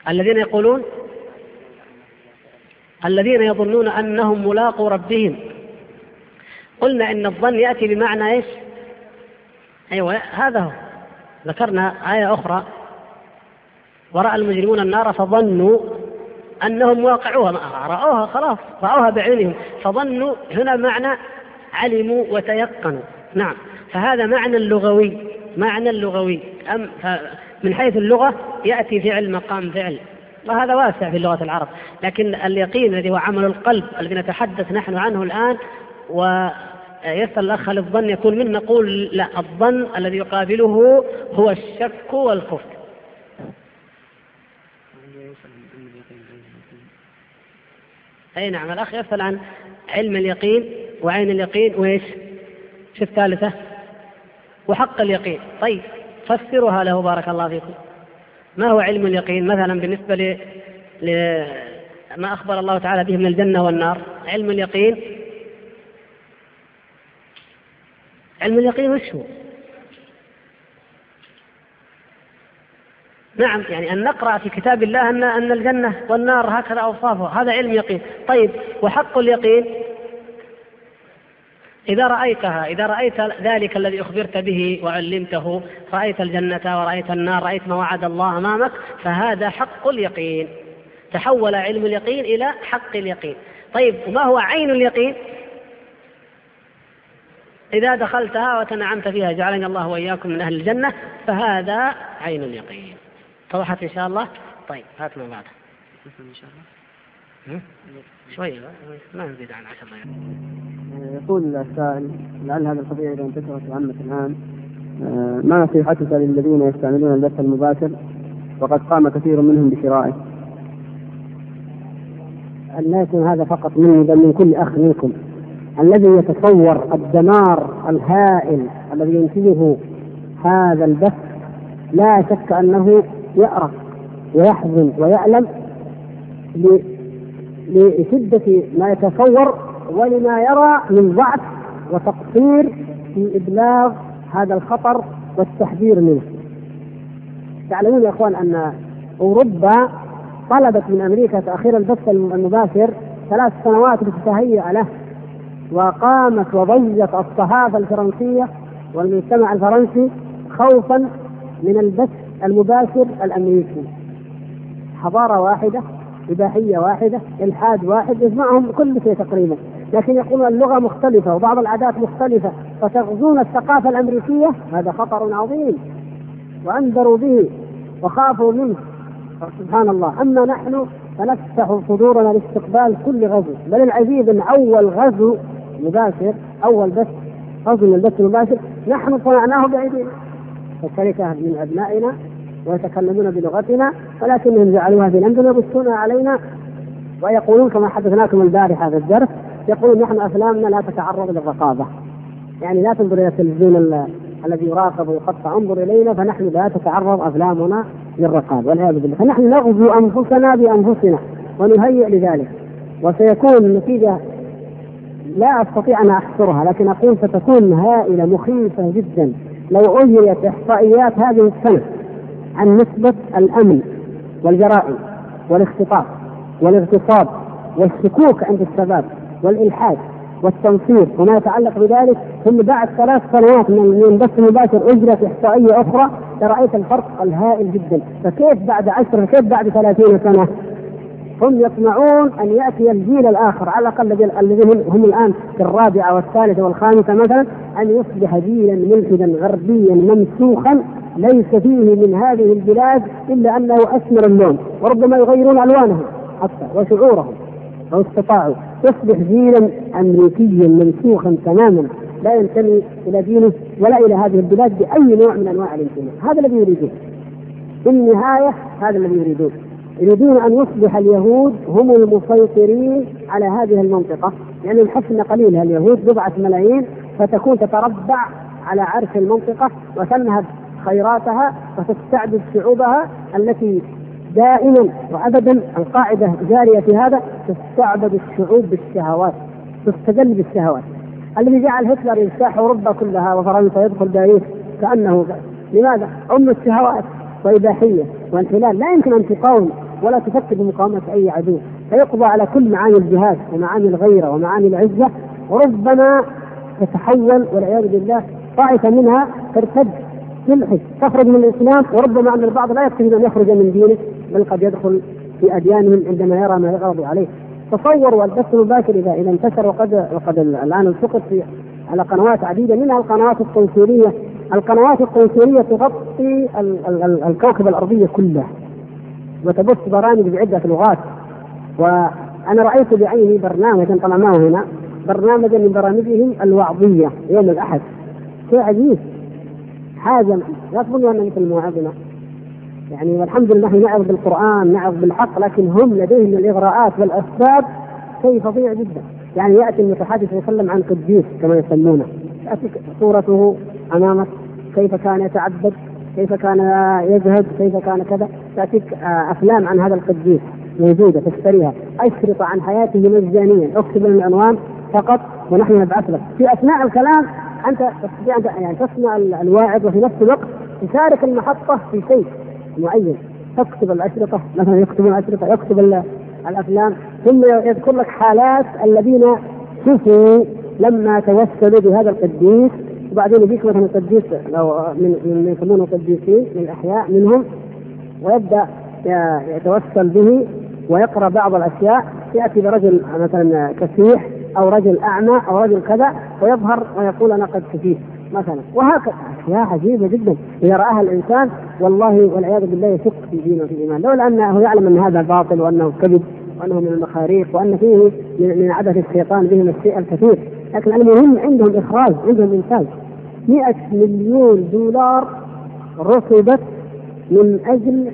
الذين يقولون الذين يظنون أنهم ملاقوا ربهم. قلنا إن الظن يأتي بمعنى إيش؟ أيوه هذا هو. ذكرنا آية أخرى. ورأى المجرمون النار فظنوا أنهم واقعوها. رأوها خلاص رأوها بعينهم. فظنوا هنا معنى علموا وتيقنوا. نعم. فهذا معنى لغوي معنى لغوي أم من حيث اللغة يأتي فعل مقام فعل. وهذا واسع في لغة العرب لكن اليقين الذي هو عمل القلب الذي نتحدث نحن عنه الآن ويسأل الأخ هل الظن يكون منه نقول لا الظن الذي يقابله هو الشك والكفر أي نعم الأخ يسأل عن علم اليقين وعين اليقين وإيش؟ شو الثالثة؟ وحق اليقين طيب فسرها له بارك الله فيكم ما هو علم اليقين؟ مثلا بالنسبة ل... لما أخبر الله تعالى به من الجنة والنار علم اليقين؟ علم اليقين وش هو؟ نعم يعني أن نقرأ في كتاب الله أن أن الجنة والنار هكذا أوصافها هذا علم يقين. طيب وحق اليقين؟ إذا رأيتها إذا رأيت ذلك الذي أخبرت به وعلمته رأيت الجنة ورأيت النار رأيت ما وعد الله أمامك فهذا حق اليقين. تحول علم اليقين إلى حق اليقين. طيب وما هو عين اليقين؟ إذا دخلتها وتنعمت فيها جعلني الله وإياكم من أهل الجنة فهذا عين اليقين. اتضحت إن شاء الله؟ طيب هات ما بعده. إن شاء الله. شوية ما نزيد عن عشر دقائق. يقول السائل لعل هذا القضية إذا انتشرت وعمت الآن. آه، ما نصيحتك للذين يستعملون البث المباشر؟ وقد قام كثير منهم بشرائه. لا يكون هذا فقط مني بل من كل أخ منكم. الذي يتصور الدمار الهائل الذي ينتجه هذا البث لا شك أنه يأرق ويحزن ويألم لشدة ما يتصور ولما يرى من ضعف وتقصير في إبلاغ هذا الخطر والتحذير منه. تعلمون يا إخوان أن أوروبا طلبت من أمريكا تأخير البث المباشر ثلاث سنوات لتتهيأ له وقامت وضجت الصحافة الفرنسية والمجتمع الفرنسي خوفا من البث المباشر الأمريكي حضارة واحدة إباحية واحدة إلحاد واحد يجمعهم كل شيء تقريبا لكن يقولون اللغة مختلفة وبعض العادات مختلفة فتغزون الثقافة الأمريكية هذا خطر عظيم وأنذروا به وخافوا منه. سبحان الله. أما نحن فنفتح صدورنا لاستقبال كل غزو. بل العجيب ان اول غزو مباشر أول بث غزو من البث المباشر. نحن صنعناه بأيدينا. فالشركه من أبنائنا ويتكلمون بلغتنا ولكنهم جعلوها في لندن يبثون علينا ويقولون كما حدثناكم البارحة في الدرس يقولون نحن أفلامنا لا تتعرض للرقابة. يعني لا تنظر إلى التلفزيون الذي يراقب ويقطع انظر إلينا فنحن لا تتعرض أفلامنا للرقابة والعياذ بالله. فنحن نغزو أنفسنا بأنفسنا ونهيئ لذلك. وسيكون النتيجه لا أستطيع أن أحصرها لكن أقول ستكون هائلة مخيفة جدا. لو أجريت إحصائيات هذه السنة عن نسبة الأمن والجرائم والاختطاف والاغتصاب والشكوك عند الشباب والإلحاد والتنصير وما يتعلق بذلك ثم بعد ثلاث سنوات من البث المباشر اجرت إحصائية أخرى لرأيت الفرق الهائل جدا. فكيف بعد عشر كيف بعد ثلاثين سنة؟ هم يطمعون أن يأتي الجيل الآخر على الأقل الذين هم الآن في الرابعة والثالثة والخامسة مثلا أن يصبح جيلا ملحدا غربيا ممسوخا ليس فيه من هذه البلاد إلا أنه اسمر اللون وربما يغيرون ألوانهم حتى وشعورهم. لو استطاعوا يصبح جيلا أمريكيا منسوخا تماما لا ينتمي إلى دينه ولا إلى هذه البلاد بأي نوع من أنواع الانتماء، هذا الذي يريدون. في النهاية هذا الذي يريدون. يريدون أن يصبح اليهود هم المسيطرين على هذه المنطقة، لأن يعني الحسن قليلها اليهود بضعة ملايين فتكون تتربع على عرش المنطقة وتنهب خيراتها وتستعبد شعوبها التي دائما وابدا القاعدة جاريه في هذا تستعبد الشعوب بالشهوات تستدل بالشهوات الذي جعل هتلر يجتاح أوروبا كلها وفرنسا يدخل باريس كأنه لماذا؟ ام الشهوات واباحيه وانحلال لا يمكن أن تقاوم ولا تفكر بمقاومة أي عدو. فيقضى على كل معاني الجهاد ومعاني الغيرة ومعاني العزة. وربما تتحول والعياذ بالله طائفة منها ترتد. تلحد تخرج من الإسلام وربما أن البعض لا يكتفي أن يخرج من دينه بل قد يدخل في أديانهم عندما يرى ما يغضب عليه. تصوروا البث المباشر اذا إذا انتشر وقد وقد الآن التقط في على قنوات عديدة منها القنوات القنصلية. القنوات القنصلية تغطي ال ال ال الكوكب الأرضية كله. وتبث برامج بعدة لغات. وأنا رأيت بعيني برنامجا هو هنا برنامجا من برامجهم الوعظية يوم الأحد. شيء عجيب. حاجة لا تظنوا ان مثل مواعظنا يعني والحمد لله نعظ بالقرآن نعظ بالحق لكن هم لديهم الإغراءات والأسباب شيء فظيع جدا. يعني يأتي المتحدث ويتكلم عن قديس كما يسمونه. ياتيك صورته أمامك كيف كان يتعبد كيف كان يزهد كيف كان كذا. تاتيك آه، أفلام عن هذا القديس موجودة تشتريها. أشرطة عن حياته مجانيا أكتب العنوان فقط ونحن نبعث لك. في أثناء الكلام أنت تستطيع ان يعني تسمع الواعظ وفي نفس الوقت تشارك المحطة في شيء معين. تكتب الأشرطة مثلا يكتب الأشرطة يكتب الأفلام ثم يذكر لك حالات الذين شفوا لما توسلوا بهذا القديس. وبعدين يجيك مثلا قديس لو من من يسمونه قديسين من الأحياء منهم ويبدأ يتوسل به ويقرأ بعض الأشياء. يأتي برجل مثلا كسيح أو رجل أعمى أو رجل كذا ويظهر ويقول أنا قد كفيت مثلا. وهكذا. أشياء عجيبة جدا. إذا رآها الإنسان والله والعياذ بالله يشك في دينه وفي إيمانه. لولا أنه يعلم أن هذا باطل وأنه كذب وأنه من المخاريق وأن فيه من عبث الشيطان بهم الشيء الكثير. لكن المهم عندهم إخراج عندهم إنتاج. 100 مليون دولار رصدت من أجل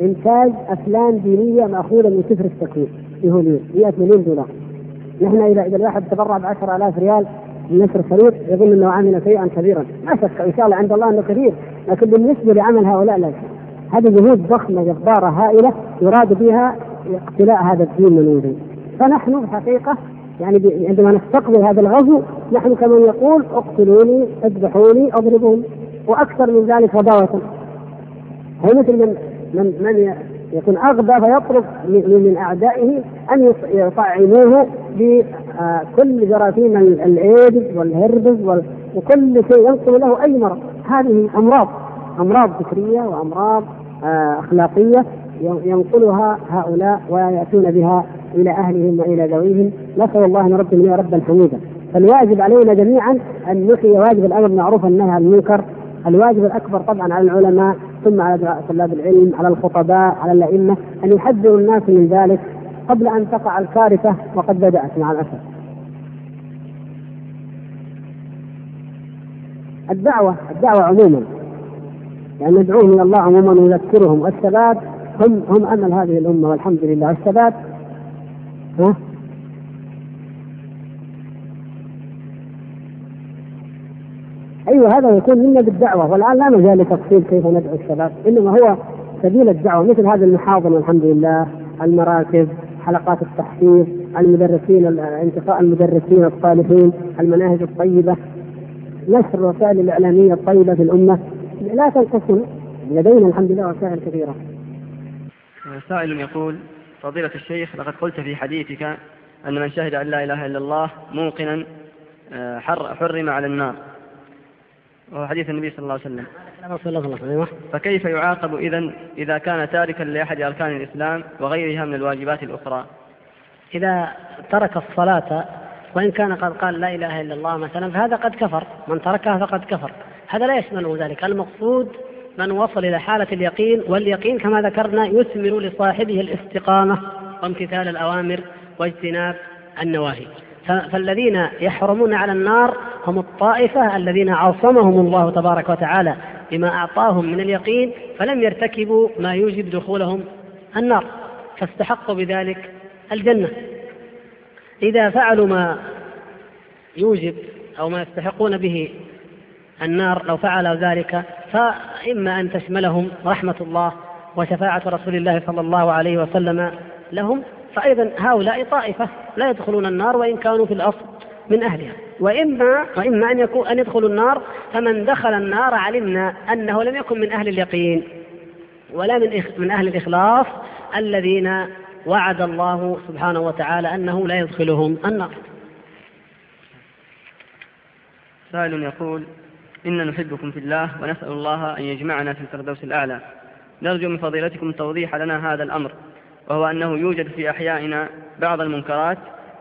إنتاج أفلام دينية مأخوذة من سفر التكوين. في هوليود. 100 مليون دولار. نحن اذا إذا الواحد تبرع ب 10000 ريال لنشر شريط يظن إنه عمل شيئا كبيرا. ما شك إن شاء الله عند الله إنه كثير لكن بالنسبة لعمل هؤلاء لا شيء هذه جهود ضخمة جباره هائلة يراد بها اقتلاء هذا الدين من وجود. فنحن الحقيقة يعني عندما نستقبل هذا الغزو نحن كمن يقول اقتلوني اذبحوني اضربوني وأكثر من ذلك غباوه هي من من من يكون أغبى فيطلب من أعدائه أن يطعموه بكل جراثيم الايدز والهربز وكل شيء ينقل له أي مرض. هذه أمراض أمراض فكرية وأمراض آه، أخلاقية ينقلها هؤلاء ويأتون بها إلى أهلهم وإلى ذويهم. نسأل الله ان لنا ربا حميدا فالواجب علينا جميعا أن نحيي واجب الأمر بالمعروف والنهي عن المنكر. الواجب الأكبر طبعا على العلماء ثم على طلاب العلم على الخطباء على الأئمة أن يحذروا الناس من ذلك قبل أن تقع الكارثة وقد بدأت مع الأسف. الدعوة الدعوة عموما. يعني ندعوهم إلى الله عموما ونذكرهم. والشباب هم هم أمل هذه الأمة والحمد لله. الشباب ها؟ أيوه هذا يكون منا بالدعوه والآن لا مجال لتفصيل كيف ندعو الشباب إنما هو سبيل الدعوة مثل هذه المحاضنه الحمد لله المراكز حلقات التحفيظ المدرسين انتقاء المدرسين الصالحين المناهج الطيبة نشر الوسائل الإعلامية الطيبة في الأمة. لا تنقصنا لدينا الحمد لله وسائل كثيرة. سائل يقول فضيلة الشيخ لقد قلت في حديثك أن من شهد أن لا إله إلا الله موقنا آه، حرم على النار. وهو حديث النبي صلى الله عليه وسلم. فكيف يعاقب إذا إذا كان تاركا لأحد أركان الإسلام وغيرها من الواجبات الأخرى؟ إذا ترك الصلاة وإن كان قد قال لا إله إلا الله مثلا فهذا قد كفر. من تركها فقد كفر. هذا لا يشمله ذلك. المقصود من وصل إلى حالة اليقين واليقين كما ذكرنا يثمر لصاحبه الاستقامة وامتثال الأوامر واجتناب النواهي. فالذين يحرمون على النار هم الطائفة الذين عصمهم الله تبارك وتعالى بما أعطاهم من اليقين فلم يرتكبوا ما يوجب دخولهم النار فاستحقوا بذلك الجنة. إذا فعلوا ما يوجب أو ما يستحقون به النار لو فعلوا ذلك فإما أن تشملهم رحمة الله وشفاعة رسول الله صلى الله عليه وسلم لهم فأيضا هؤلاء طائفة لا يدخلون النار وإن كانوا في الأصل من أهلها. وإما وإما أن يكون أن يدخلوا النار فمن دخل النار علمنا أنه لم يكن من أهل اليقين ولا من من أهل الإخلاص الذين وعد الله سبحانه وتعالى أنه لا يدخلهم النار. سائل يقول إنا نحبكم في الله ونسأل الله أن يجمعنا في الفردوس الأعلى. نرجو من فضيلتكم توضيح لنا هذا الأمر. وهو أنه يوجد في أحيائنا بعض المنكرات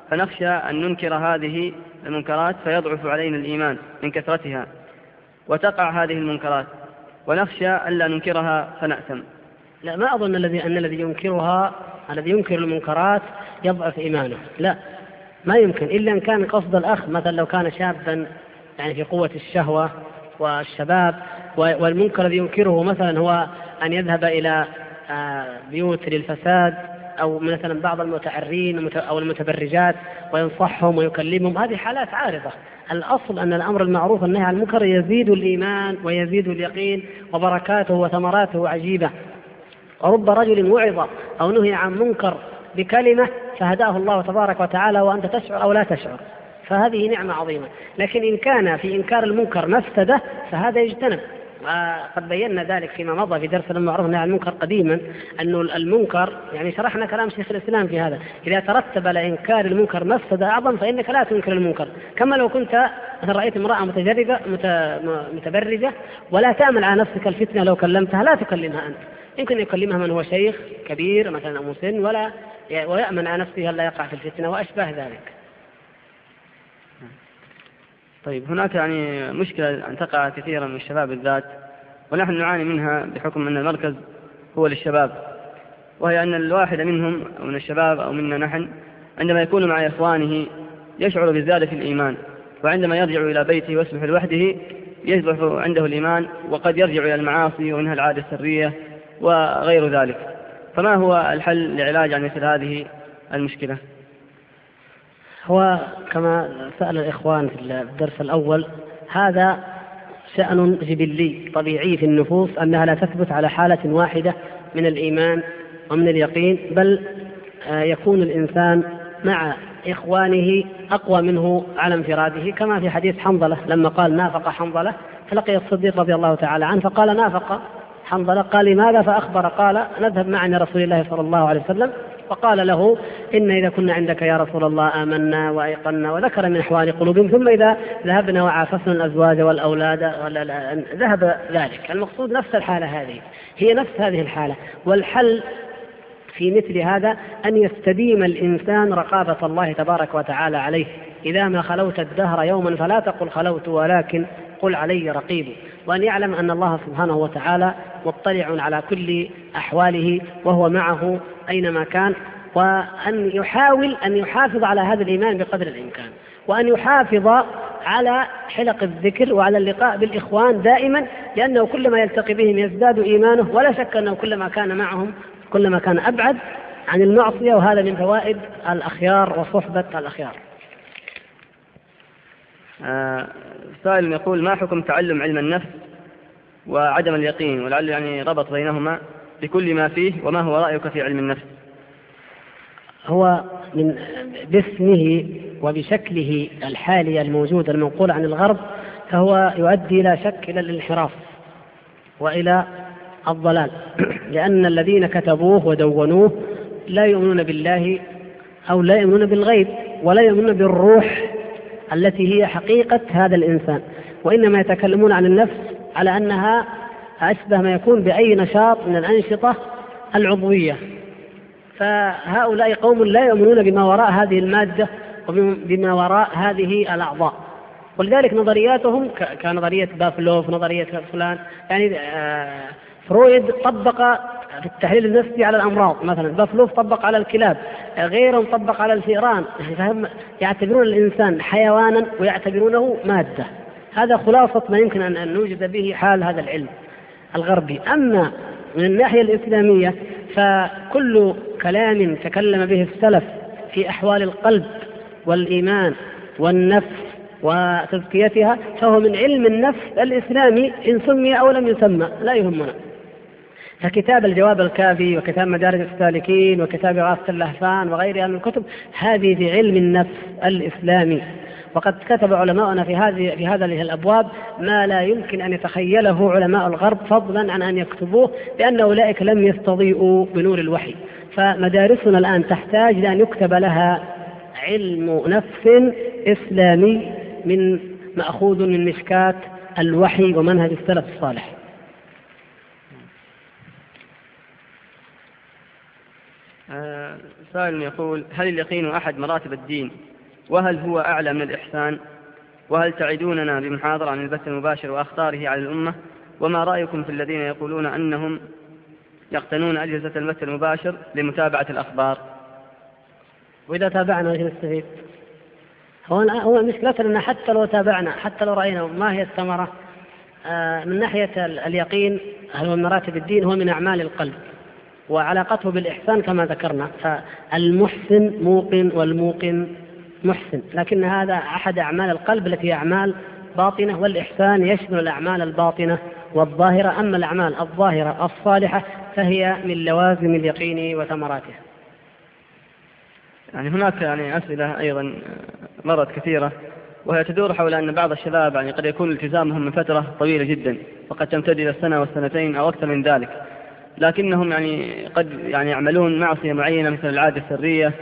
فنخشى أن ننكر هذه المنكرات فيضعف علينا الإيمان من كثرتها وتقع هذه المنكرات ونخشى ألا ننكرها فنأثم. لا ما أظن الذي أن الذي ينكرها الذي ينكر المنكرات يضعف إيمانه. لا ما يمكن إلا أن كان قصد الأخ مثلا لو كان شابا يعني في قوة الشهوة والشباب والمنكر الذي ينكره مثلا هو أن يذهب إلى بيوت للفساد أو مثلا بعض المتعرين أو المتبرجات وينصحهم ويكلمهم. هذه حالات عارضة. الأصل أن الأمر المعروف والنهي عن المنكر يزيد الإيمان ويزيد اليقين وبركاته وثمراته عجيبة ورب رجل وعظ أو نهي عن منكر بكلمة فهداه الله تبارك وتعالى وأنت تشعر أو لا تشعر. فهذه نعمة عظيمة. لكن إن كان في إنكار المنكر مفسدة فهذا يجتنب. وقد بينا ذلك فيما مضى في درس المعروف عن المنكر قديما أن المنكر يعني شرحنا كلام شيخ الإسلام في هذا إذا ترتب على إنكار المنكر مفسدة أعظم فإنك لا تنكر المنكر. كما لو كنت مثلا رأيت امرأة متجربة متبرجة ولا تأمل على نفسك الفتنة لو كلمتها لا تكلمها أنت. يمكن يكلمها من هو شيخ كبير مثلا أو مسن ولا ويأمن على نفسه ألا يقع في الفتنة وأشباه ذلك. طيب هناك يعني مشكلة أن تقع كثيرا من الشباب بالذات ونحن نعاني منها بحكم أن المركز هو للشباب وهي أن الواحد منهم أو من الشباب أو منا نحن عندما يكون مع إخوانه يشعر بزيادة الإيمان وعندما يرجع إلى بيته ويصبح لوحده يصبح عنده الإيمان وقد يرجع إلى المعاصي ومنها العادة السرية وغير ذلك. فما هو الحل لعلاج عن مثل هذه المشكلة؟ هو كما سأل الإخوان في الدرس الأول هذا شأن جبلي طبيعي في النفوس أنها لا تثبت على حالة واحدة من الإيمان ومن اليقين بل آه، يكون الإنسان مع إخوانه أقوى منه على انفراده كما في حديث حنظلة لما قال نافق حنظلة فلقي الصديق رضي الله تعالى عنه فقال نافق حنظلة قال لماذا فأخبر؟ قال نذهب معنا رسول الله صلى الله عليه وسلم فقال له إن إذا كنا عندك يا رسول الله آمنا وأيقنا وذكر من أحوال قلوبهم ثم إذا ذهبنا وعافسنا الأزواج والأولاد ذهب ذلك. المقصود نفس الحالة هذه هي نفس هذه الحالة. والحل في مثل هذا أن يستديم الإنسان رقابة الله تبارك وتعالى عليه. إذا ما خلوت الدهر يوما فلا تقل خلوت ولكن قل علي رقيب. وأن يعلم أن الله سبحانه وتعالى مطلع على كل أحواله وهو معه أينما كان وأن يحاول أن يحافظ على هذا الإيمان بقدر الإمكان وأن يحافظ على حلق الذكر وعلى اللقاء بالإخوان دائما لأنه كلما يلتقي بهم يزداد إيمانه ولا شك أنه كلما كان معهم كلما كان أبعد عن المعصية وهذا من فوائد الأخيار وصحبة الأخيار. سائل يقول ما حكم تعلم علم النفس وعدم اليقين؟ ولعل يعني ربط بينهما بكل ما فيه وما هو رأيك في علم النفس؟ هو من باسمه وبشكله الحالي الموجود المنقول عن الغرب فهو يؤدي لا شك إلى الانحراف وإلى الضلال. لأن الذين كتبوه ودونوه لا يؤمنون بالله أو لا يؤمنون بالغيب ولا يؤمنون بالروح التي هي حقيقة هذا الإنسان. وإنما يتكلمون عن النفس على أنها أشبه ما يكون بأي نشاط من الأنشطة العضوية. فهؤلاء قوم لا يؤمنون بما وراء هذه المادة وبما وراء هذه الأعضاء. ولذلك نظرياتهم كنظرية بافلوف نظرية فلان يعني آه فرويد طبق في التحليل النفسي على الأمراض مثلا. بافلوف طبق على الكلاب غيرهم طبق على الفئران. فهم يعتبرون الإنسان حيوانا ويعتبرونه مادة. هذا خلاصة ما يمكن أن نوجد به حال هذا العلم الغربي. أما من الناحية الإسلامية فكل كلام تكلم به السلف في أحوال القلب والإيمان والنفس وتزكيتها فهو من علم النفس الإسلامي إن سمي أو لم يسمى. لا يهمنا. فكتاب الجواب الكافي وكتاب مدارج السالكين وكتاب إغاثة اللهفان وغيرها من الكتب هذه في علم النفس الإسلامي. وقد كتب علماؤنا في هذه في هذه الأبواب ما لا يمكن أن يتخيله علماء الغرب فضلا عن أن يكتبوه لأن أولئك لم يستضيئوا بنور الوحي. فمدارسنا الآن تحتاج لأن يكتب لها علم نفس إسلامي من مأخوذ من مشكات الوحي ومنهج السلف الصالح آه، سائل يقول هل اليقين أحد مراتب الدين؟ وهل هو أعلى من الإحسان؟ وهل تعدوننا بمحاضرة عن البث المباشر وأخطاره على الأمة؟ وما رأيكم في الذين يقولون أنهم يقتنون أجهزة البث المباشر لمتابعة الأخبار؟ وإذا تابعنا وش نستفيد؟ هو هو مشكلتنا حتى لو تابعنا حتى لو رأينا ما هي الثمرة آه، من ناحية اليقين هل هو من مراتب الدين؟ هو من أعمال القلب. وعلاقته بالإحسان كما ذكرنا فالمحسن موقن والموقن محسن لكن هذا أحد أعمال القلب التي هي أعمال باطنة والإحسان يشمل الأعمال الباطنة والظاهرة أما الأعمال الظاهرة الصالحة فهي من لوازم اليقين وثمراته يعني هناك يعني أسئلة أيضا مرت كثيرة وهي تدور حول أن بعض الشباب يعني قد يكون التزامهم من فترة طويلة جدا وقد تمتد إلى السنة والسنتين أو أكثر من ذلك. لكنهم يعني قد يعني يعملون معصية معينة مثل العادة السرية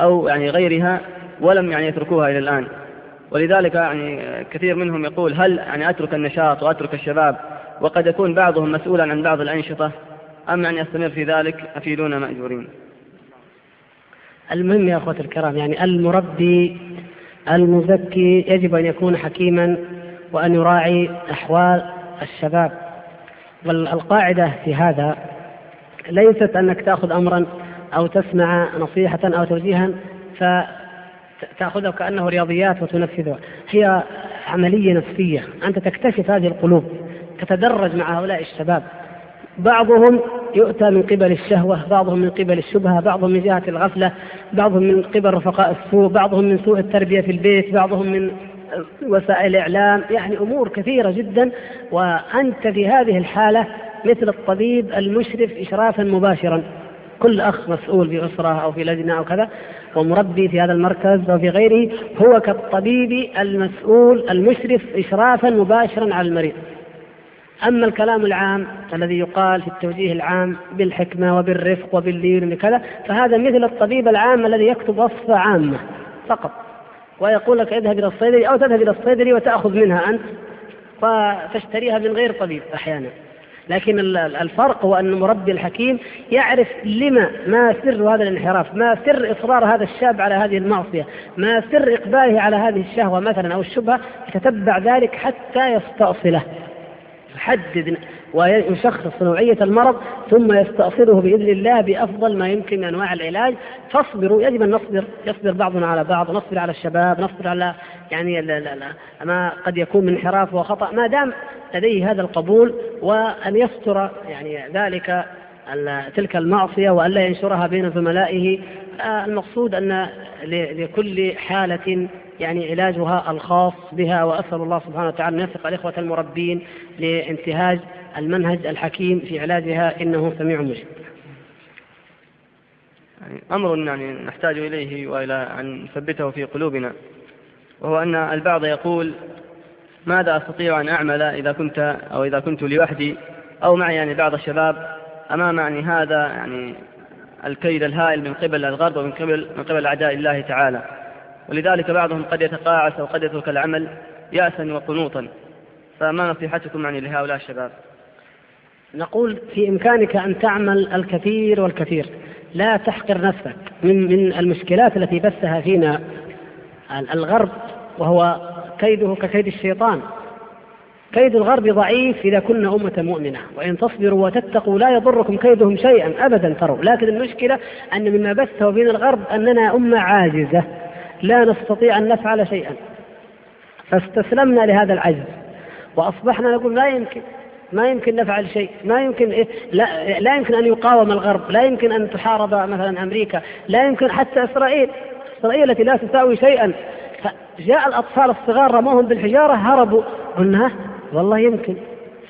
أو يعني غيرها ولم يعني يتركوها إلى الآن. ولذلك يعني كثير منهم يقول هل يعني أترك النشاط وأترك الشباب وقد يكون بعضهم مسؤولا عن بعض الأنشطة أم يعني أستمر في ذلك أفيدونا مأجورين المهم يا أخوة الكرام يعني المربي المزكي يجب أن يكون حكيما وأن يراعي أحوال الشباب. والقاعدة في هذا ليست أنك تأخذ أمرا أو تسمع نصيحة أو توجيها فتأخذه كأنه رياضيات وتنفذها. هي عملية نفسية. أنت تكتشف هذه القلوب تتدرج مع هؤلاء الشباب. بعضهم يؤتى من قبل الشهوة بعضهم من قبل الشبهة بعضهم من جهة الغفلة بعضهم من قبل رفقاء السوء بعضهم من سوء التربية في البيت بعضهم من وسائل الإعلام يعني أمور كثيرة جدا وأنت في هذه الحالة مثل الطبيب المشرف إشرافا مباشرا. كل أخ مسؤول في أسرة أو في لجنة أو كذا ومربي في هذا المركز أو في غيره هو كالطبيب المسؤول المشرف إشرافا مباشرا على المريض. أما الكلام العام الذي يقال في التوجيه العام بالحكمة وبالرفق وباللين وبكذا فهذا مثل الطبيب العام الذي يكتب وصفة عامة فقط. ويقول لك اذهب إلى الصيدلي أو تذهب إلى الصيدلي وتأخذ منها أنت فتشتريها من غير طبيب أحيانا. لكن الفرق هو أن المربي الحكيم يعرف لما ما سر هذا الانحراف ما سر إصرار هذا الشاب على هذه المعصية ما سر إقباله على هذه الشهوة مثلا أو الشبهة يتتبع ذلك حتى يستأصله. يحدد ويشخص نوعية المرض ثم يستأصله بإذن الله بأفضل ما يمكن من أنواع العلاج. فاصبروا يجب أن نصبر يصبر بعضنا على بعض نصبر على الشباب نصبر على يعني لا لا لا ما قد يكون من انحراف وخطأ. ما دام لديه هذا القبول وأن يستر يعني ذلك تلك المعصية وألا ينشرها بين زملائه المقصود أن لكل حالة يعني علاجها الخاص بها وأسأل الله سبحانه وتعالى أن يوفق الإخوة المربين لانتهاج المنهج الحكيم في علاجها إنه سميع مجيب. يعني أمر يعني نحتاج إليه وإلى أن نثبته في قلوبنا وهو أن البعض يقول ماذا أستطيع أن أعمل إذا كنت أو إذا كنت لوحدي أو معي يعني بعض الشباب أمام يعني هذا يعني الكيد الهائل من قبل الغرب ومن قبل من قبل أعداء الله تعالى. ولذلك بعضهم قد يتقاعس أو قد يترك العمل يأسا وقنوطا. فما نصيحتكم يعني لهؤلاء الشباب؟ نقول في إمكانك أن تعمل الكثير والكثير. لا تحقر نفسك من من المشكلات التي بثها فينا الغرب وهو كيده ككيد الشيطان. كيد الغرب ضعيف إذا كنا أمة مؤمنة وإن تصبروا وتتقوا لا يضركم كيدهم شيئا أبدا تروا. لكن المشكلة أن مما بثه بين الغرب أننا أمة عاجزة لا نستطيع أن نفعل شيئا. فاستسلمنا لهذا العجز وأصبحنا نقول لا يمكن. ما يمكن نفعل شيء ما يمكن إيه لا, لا يمكن أن يقاوم الغرب لا يمكن أن تحارب مثلا أمريكا لا يمكن حتى إسرائيل إسرائيل التي لا تساوي شيئا. جاء الأطفال الصغار رموهم بالحجارة هربوا. قلنا والله يمكن.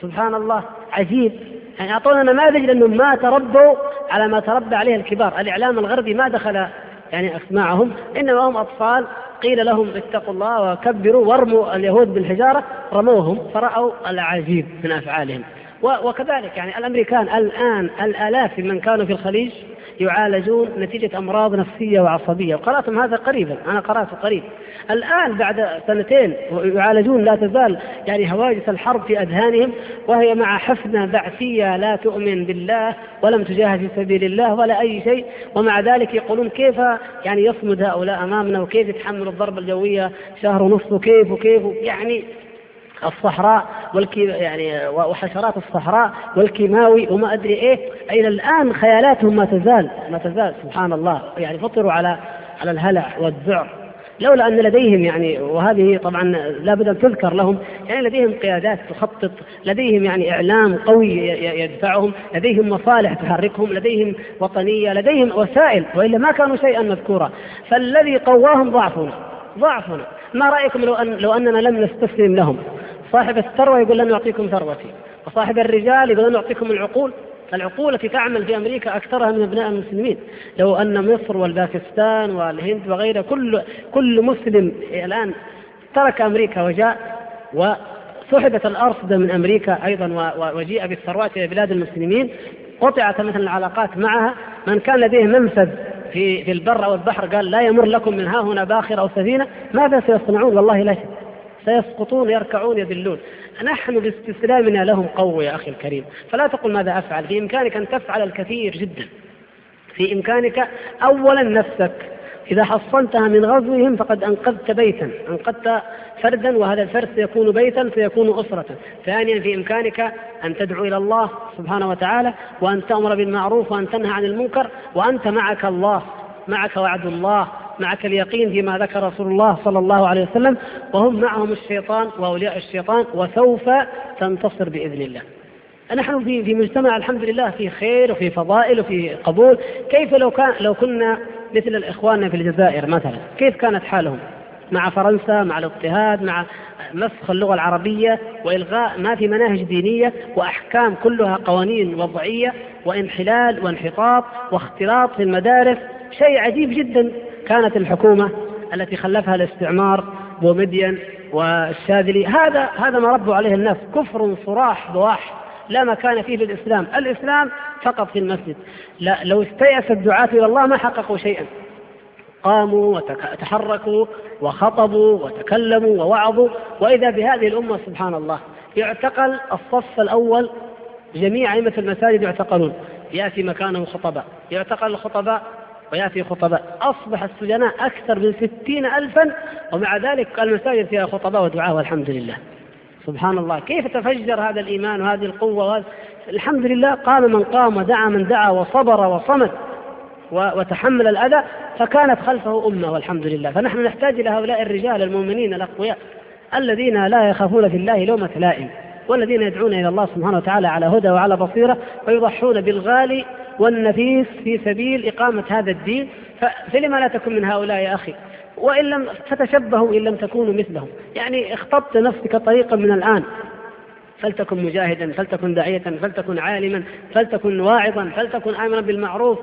سبحان الله عجيب. يعني أعطونا نماذج لأنهم ما تربوا على ما تربى عليه الكبار. الإعلام الغربي ما دخل يعني أسماعهم إنما هم أطفال قيل لهم اتقوا الله وكبروا وارموا اليهود بالحجارة رموهم فرأوا العجيب من أفعالهم. وكذلك يعني الأمريكان الآن الآلاف من كانوا في الخليج يعالجون نتيجة أمراض نفسية وعصبية. وقرأتم هذا قريبا. أنا قرأته قريب. الآن بعد سنتين يعالجون لا تزال يعني هواجس الحرب في أذهانهم وهي مع حفنة بعثية لا تؤمن بالله ولم تجاهد في سبيل الله ولا أي شيء. ومع ذلك يقولون كيف يعني يصمد هؤلاء أمامنا وكيف يتحملوا الضربة الجوية شهر ونصف وكيف وكيف يعني الصحراء والكي يعني وحشرات الصحراء والكيماوي وما أدري إيه. إلى الآن خيالاتهم ما تزال ما تزال سبحان الله. يعني فطروا على على الهلع والذعر لولا أن لديهم يعني وهذه طبعا لابد أن تذكر لهم يعني لديهم قيادات تخطط لديهم يعني إعلام قوي يدفعهم لديهم مصالح تحركهم لديهم وطنية لديهم وسائل وإلا ما كانوا شيئا مذكورا فالذي قواهم ضعفنا ضعفنا. ما رأيكم لو ان لو أننا لم نستسلم لهم؟ صاحب الثروة يقول لن أعطيكم ثروتي وصاحب الرجال يقول لن أعطيكم العقول العقول التي تعمل في أمريكا أكثرها من أبناء المسلمين. لو أن مصر والباكستان والهند وغيرها كل كل مسلم الآن ترك أمريكا وجاء وسحبت الأرصدة من أمريكا أيضا وجيء بالثروات إلى بلاد المسلمين. قطعت مثلا العلاقات معها. من كان لديه منفذ في في البر أو البحر قال لا يمر لكم من ها هنا باخر أو سفينة ماذا سيصنعون؟ والله لا شيء سيسقطون يركعون يذلون نحن باستسلامنا لهم قوة يا أخي الكريم. فلا تقل ماذا أفعل. في إمكانك أن تفعل الكثير جدا. في إمكانك أولا نفسك. إذا حصنتها من غزوهم فقد أنقذت بيتا. أنقذت فردا وهذا الفرد سيكون بيتا سيكون أسرة. ثانيا في إمكانك أن تدعو إلى الله سبحانه وتعالى وأن تأمر بالمعروف وأن تنهى عن المنكر وأنت معك الله معك وعد الله. معك اليقين فيما ذكر رسول الله صلى الله عليه وسلم وهم معهم الشيطان وأولياء الشيطان وسوف تنتصر بإذن الله. نحن في في مجتمع الحمد لله في خير وفي فضائل وفي قبول، كيف لو كان لو كنا مثل الاخوان في الجزائر مثلا، كيف كانت حالهم؟ مع فرنسا، مع الاضطهاد، مع مسخ اللغة العربية وإلغاء ما في مناهج دينية وأحكام كلها قوانين وضعية وانحلال وانحطاط واختلاط في المدارس، شيء عجيب جدا كانت الحكومة التي خلفها الاستعمار بومدين والشاذلي هذا هذا ما ربوا عليه الناس. كفر صراح بواح لا مكان فيه للإسلام. الإسلام فقط في المسجد. لا لو استيأس الدعاة إلى الله ما حققوا شيئا. قاموا وتحركوا وخطبوا وتكلموا ووعظوا. وإذا بهذه الأمة سبحان الله يعتقل الصف الأول جميع أئمة المساجد يعتقلون. يأتي مكانه خطباء. يعتقل الخطباء ويأتي خطباء. أصبح السجناء أكثر من ستين ألفا ومع ذلك المساجد فيها خطباء ودعاء والحمد لله. سبحان الله كيف تفجر هذا الإيمان وهذه القوة وهذا؟ الحمد لله قام من قام ودعا من دعا وصبر وصمت وتحمل الأذى فكانت خلفه أمة والحمد لله. فنحن نحتاج إلى هؤلاء الرجال المؤمنين الأقوياء الذين لا يخافون في الله لومة لائم والذين يدعون إلى الله سبحانه وتعالى على هدى وعلى بصيرة ويضحون بالغالي والنفيس في سبيل إقامة هذا الدين فلما لا تكن من هؤلاء يا أخي؟ وإن لم فتشبهوا إن لم تكونوا مثلهم. يعني اختطت نفسك طريقا من الآن. فلتكن مجاهدا فلتكن داعية فلتكن عالما فلتكن واعظا فلتكن آمرا بالمعروف.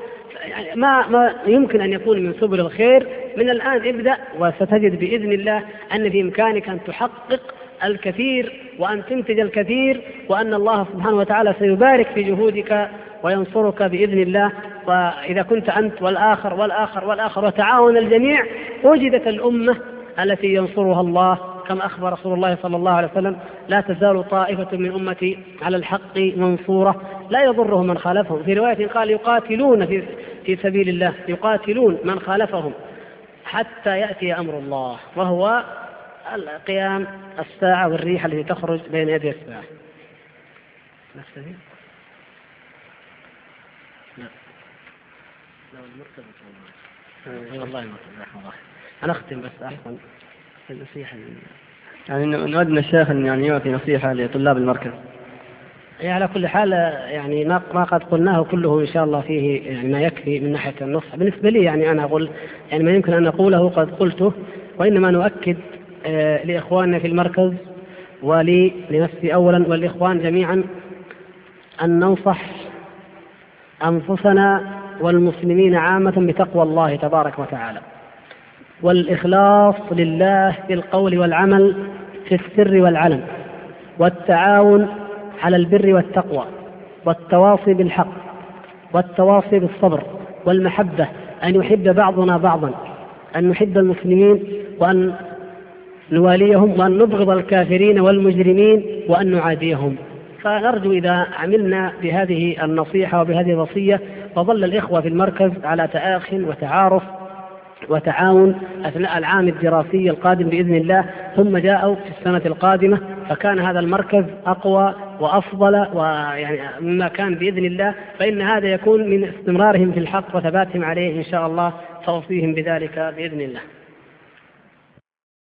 يعني ما ما يمكن أن يكون من سبل الخير. من الآن ابدأ وستجد بإذن الله أن في إمكانك أن تحقق الكثير وأن تنتج الكثير وأن الله سبحانه وتعالى سيبارك في جهودك وينصرك بإذن الله. وإذا كنت أنت والآخر والآخر والآخر وتعاون الجميع وجدت الأمة التي ينصرها الله كما أخبر رسول الله صلى الله عليه وسلم لا تزال طائفة من أمتي على الحق منصورة. لا يضرهم من خالفهم. في رواية قال يقاتلون في في سبيل الله يقاتلون من خالفهم حتى يأتي أمر الله وهو قيام الساعة والريح التي تخرج بين يدي الساعة. نكتفي؟ والله ما أنا أختم بس أحسن النصيحة يعني نود من الشيخ أن يعني يعطي نصيحة لطلاب المركز. يعني على كل حال يعني ما ما قد قلناه كله إن شاء الله فيه يعني ما يكفي من ناحية النصح، بالنسبة لي يعني أنا أقول يعني ما يمكن أن أقوله قد قلته وإنما نؤكد آه لإخواننا في المركز ولي لنفسي اولا والإخوان جميعا أن ننصح أنفسنا والمسلمين عامة بتقوى الله تبارك وتعالى. والإخلاص لله في القول والعمل في السر والعلن والتعاون على البر والتقوى والتواصي بالحق والتواصي بالصبر والمحبة أن يحب بعضنا بعضا أن نحب المسلمين وأن نواليهم وأن نبغض الكافرين والمجرمين وأن نعاديهم. فنرجو إذا عملنا بهذه النصيحة وبهذه الوصية فظل الإخوة في المركز على تآخ وتعارف وتعاون أثناء العام الدراسي القادم بإذن الله ثم جاءوا في السنة القادمة فكان هذا المركز أقوى وأفضل ويعني مما كان بإذن الله فإن هذا يكون من استمرارهم في الحق وثباتهم عليه إن شاء الله فأوصيهم بذلك بإذن الله.